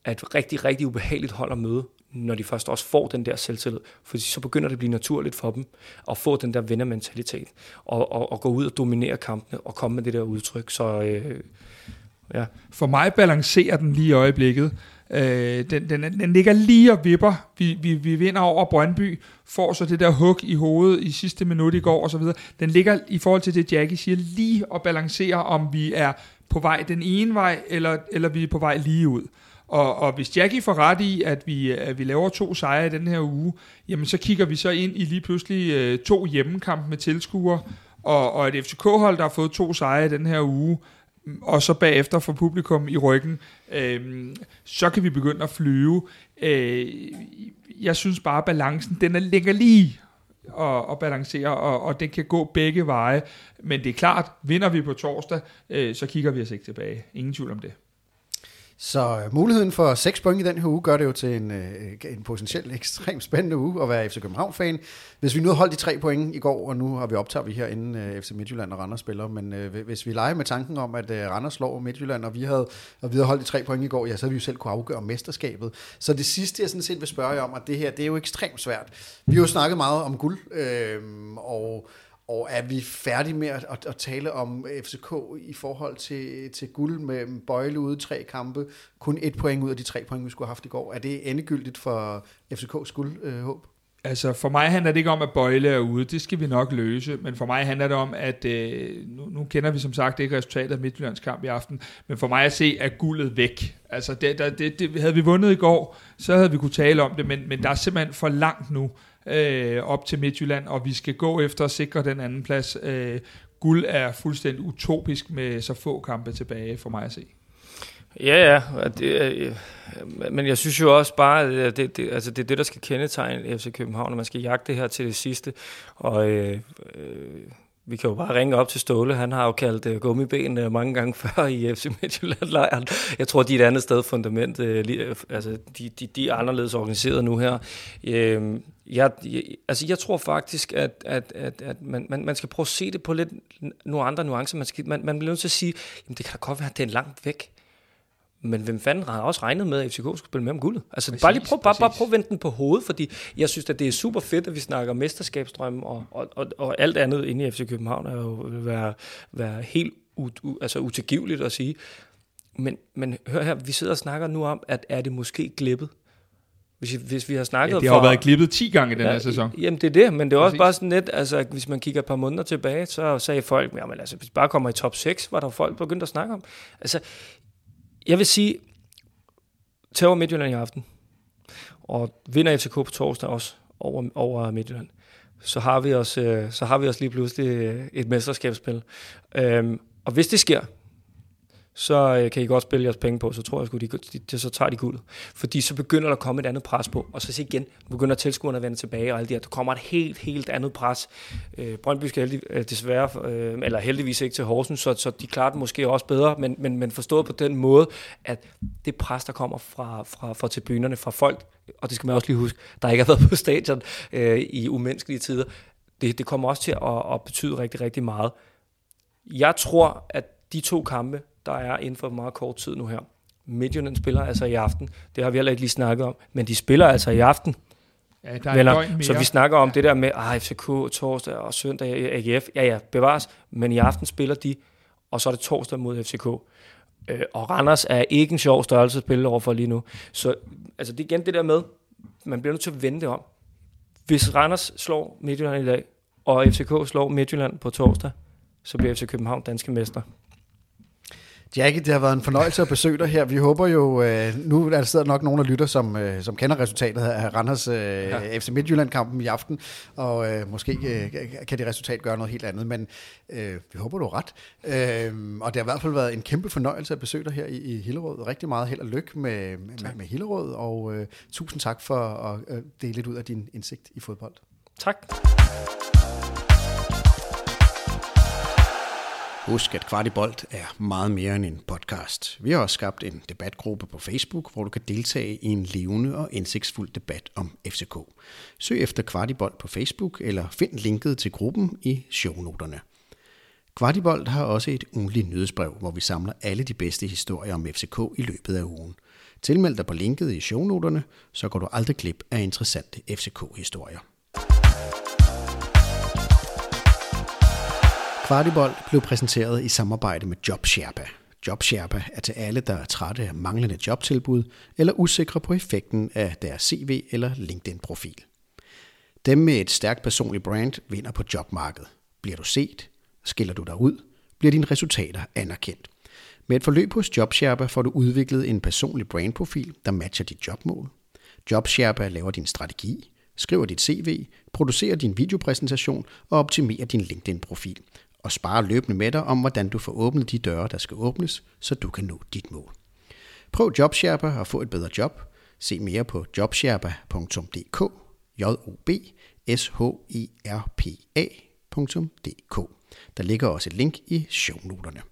er et rigtig, rigtig ubehageligt hold at møde når de først også får den der selvtillid. For så begynder det at blive naturligt for dem at få den der vindermentalitet, og, og, og gå ud og dominere kampene, og komme med det der udtryk. Så øh, ja. For mig balancerer den lige i øjeblikket. Øh, den, den, den ligger lige og vipper. Vi, vi, vi vinder over Brøndby, får så det der hug i hovedet i sidste minut i går osv. Den ligger i forhold til det, Jackie siger, lige og balancerer, om vi er på vej den ene vej, eller, eller vi er på vej lige ud. Og, og hvis Jackie får ret i, at vi, at vi laver to sejre i den her uge, jamen så kigger vi så ind i lige pludselig øh, to hjemmekampe med tilskuere, og, og et FCK-hold, der har fået to sejre i den her uge, mm, og så bagefter for publikum i ryggen, øh, så kan vi begynde at flyve. Øh, jeg synes bare, at balancen, den er, ligger lige og, og balancere, og, og den kan gå begge veje. Men det er klart, vinder vi på torsdag, øh, så kigger vi os ikke tilbage. Ingen tvivl om det. Så øh, muligheden for 6 point i den her uge gør det jo til en, øh, en potentielt ekstremt spændende uge at være FC København-fan. Hvis vi nu holdt de tre point i går, og nu har vi optaget vi her inden øh, FC Midtjylland og Randers spiller, men hvis vi leger med tanken om, at Randers slår Midtjylland, og vi havde, og vi havde holdt de tre point i går, ja, så havde vi jo selv kunne afgøre mesterskabet. Så det sidste, jeg sådan set vil spørge jer om, at det her, det er jo ekstremt svært. Vi har jo snakket meget om guld, øh, og og er vi færdige med at, at, at tale om FCK i forhold til, til guld med Bøjle ude tre kampe, kun et point ud af de tre point, vi skulle have haft i går? Er det endegyldigt for FCKs guldhåb? Øh, Altså for mig handler det ikke om, at Bøjle er ude. Det skal vi nok løse. Men for mig handler det om, at øh, nu, nu kender vi som sagt ikke resultatet af Midtjyllands kamp i aften. Men for mig at se, at guldet væk. Altså det, der, det, det, havde vi vundet i går, så havde vi kunne tale om det. Men, men der er simpelthen for langt nu øh, op til Midtjylland, og vi skal gå efter at sikre den anden plads. Øh, guld er fuldstændig utopisk med så få kampe tilbage for mig at se. Ja, ja. Det, øh, men jeg synes jo også bare, at det, det, altså det er det, der skal kendetegne FC København, når man skal jagte det her til det sidste. Og øh, øh, vi kan jo bare ringe op til Ståle. Han har jo kaldt øh, gummiben øh, mange gange før i FC Midtjylland-lejren. Jeg tror, de er et andet sted fundament. Øh, øh, altså, de, de, de er anderledes organiseret nu her. Øh, jeg, jeg, altså, jeg tror faktisk, at, at, at, at man, man, man skal prøve at se det på lidt nogle andre nuancer. Man, skal, man, man bliver nødt til at sige, jamen det kan da godt være, at det er langt væk. Men hvem fanden har også regnet med, at FCK skulle spille med om guldet? Altså præcis, bare lige prøv, bare, bare prøv at vende den på hovedet, fordi jeg synes, at det er super fedt, at vi snakker mesterskabsdrøm, og, og, og, og alt andet inde i FC København er jo være, være helt u, u, altså utilgiveligt at sige. Men, men hør her, vi sidder og snakker nu om, at er det måske glippet? Hvis, hvis vi har snakket ja, det har for, været glippet 10 gange i den ja, her sæson. Jamen det er det, men det er også Præcis. bare sådan lidt, altså hvis man kigger et par måneder tilbage, så sagde folk, jamen altså hvis vi bare kommer i top 6, var der folk begyndt at snakke om. Altså, jeg vil sige, tager Midtjylland i aften, og vinder FCK på torsdag også over, over Midtjylland, så har vi os, øh, så har vi os lige pludselig øh, et mesterskabsspil. Øhm, og hvis det sker, så øh, kan I godt spille jeres penge på, så tror jeg, at de, de, så tager de guldet. Fordi så begynder der at komme et andet pres på, og så se igen, begynder tilskuerne at vende tilbage, og alt det her. Der kommer et helt, helt andet pres. Øh, Brøndby skal heldig, øh, desværre, øh, eller heldigvis ikke til Horsens, så, så de klarer det måske også bedre, men, men, men forstået på den måde, at det pres, der kommer fra, fra, fra tribunerne, fra folk, og det skal man også lige huske, der ikke har været på stadion øh, i umenneskelige tider, det, det kommer også til at, at betyde rigtig, rigtig meget. Jeg tror, at de to kampe, der er inden for meget kort tid nu her. Midtjylland spiller altså i aften. Det har vi heller ikke lige snakket om, men de spiller altså i aften. Ja, der er venner. Så vi snakker om ja. det der med ah, FCK torsdag og søndag AGF. Ja, ja, bevares. Men i aften spiller de, og så er det torsdag mod FCK. Øh, og Randers er ikke en sjov størrelse at spille overfor lige nu. Så altså, det er igen det der med, man bliver nødt til at vende det om. Hvis Randers slår Midtjylland i dag, og FCK slår Midtjylland på torsdag, så bliver FC København danske mester. Jackie, det har været en fornøjelse at besøge dig her. Vi håber jo, øh, nu er der sidder nok nogle af lytter, som, øh, som kender resultatet af Randers øh, ja. FC Midtjylland-kampen i aften, og øh, måske øh, kan det resultat gøre noget helt andet, men øh, vi håber, du har ret. Øh, og det har i hvert fald været en kæmpe fornøjelse at besøge dig her i, i Hillerød. Rigtig meget held og lykke med, med, med Hillerød, og øh, tusind tak for at øh, dele lidt ud af din indsigt i fodbold. Tak. Husk, at Kvartibolt er meget mere end en podcast. Vi har også skabt en debatgruppe på Facebook, hvor du kan deltage i en levende og indsigtsfuld debat om FCK. Søg efter Kvartibolt på Facebook, eller find linket til gruppen i shownoterne. Kvartibolt har også et ugenligt nyhedsbrev, hvor vi samler alle de bedste historier om FCK i løbet af ugen. Tilmeld dig på linket i shownoterne, så går du aldrig glip af interessante FCK-historier. Kvartibold blev præsenteret i samarbejde med JobSherpa. JobSherpa er til alle, der er trætte af manglende jobtilbud eller usikre på effekten af deres CV eller LinkedIn-profil. Dem med et stærkt personligt brand vinder på jobmarkedet. Bliver du set? Skiller du dig ud? Bliver dine resultater anerkendt? Med et forløb hos JobSherpa får du udviklet en personlig brandprofil, der matcher dit jobmål. JobSherpa laver din strategi, skriver dit CV, producerer din videopræsentation og optimerer din LinkedIn-profil – og spare løbende med dig om, hvordan du får åbnet de døre, der skal åbnes, så du kan nå dit mål. Prøv JobSherpa og få et bedre job. Se mere på jobsherpa.dk j o b s h e r p a.dk. Der ligger også et link i shownoterne.